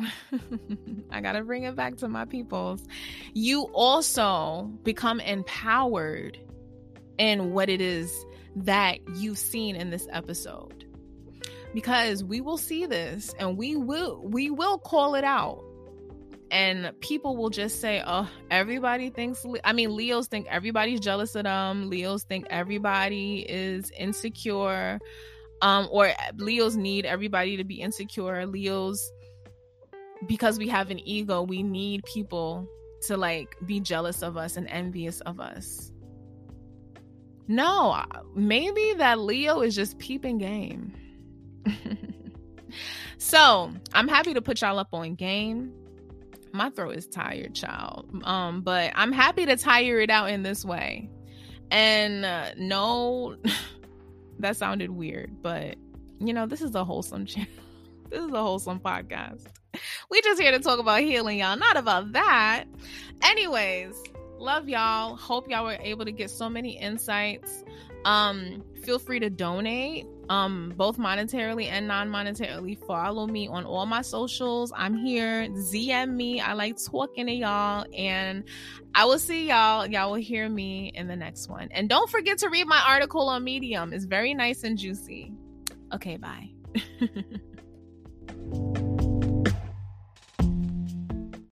I got to bring it back to my peoples, you also become empowered in what it is that you've seen in this episode. Because we will see this and we will we will call it out and people will just say, "Oh, everybody thinks." I mean, Leos think everybody's jealous of them. Leos think everybody is insecure, um, or Leos need everybody to be insecure. Leos, because we have an ego, we need people to like be jealous of us and envious of us. No, maybe that Leo is just peeping game. so I'm happy to put y'all up on game my throat is tired, child. Um, but I'm happy to tire it out in this way. And uh, no, that sounded weird, but you know, this is a wholesome channel. this is a wholesome podcast. We just here to talk about healing, y'all, not about that. Anyways, love y'all. Hope y'all were able to get so many insights. Um, feel free to donate um both monetarily and non-monetarily. Follow me on all my socials. I'm here. DM me. I like talking to y'all and i will see y'all. Y'all will hear me in the next one. And don't forget to read my article on medium. It's very nice and juicy. Okay bye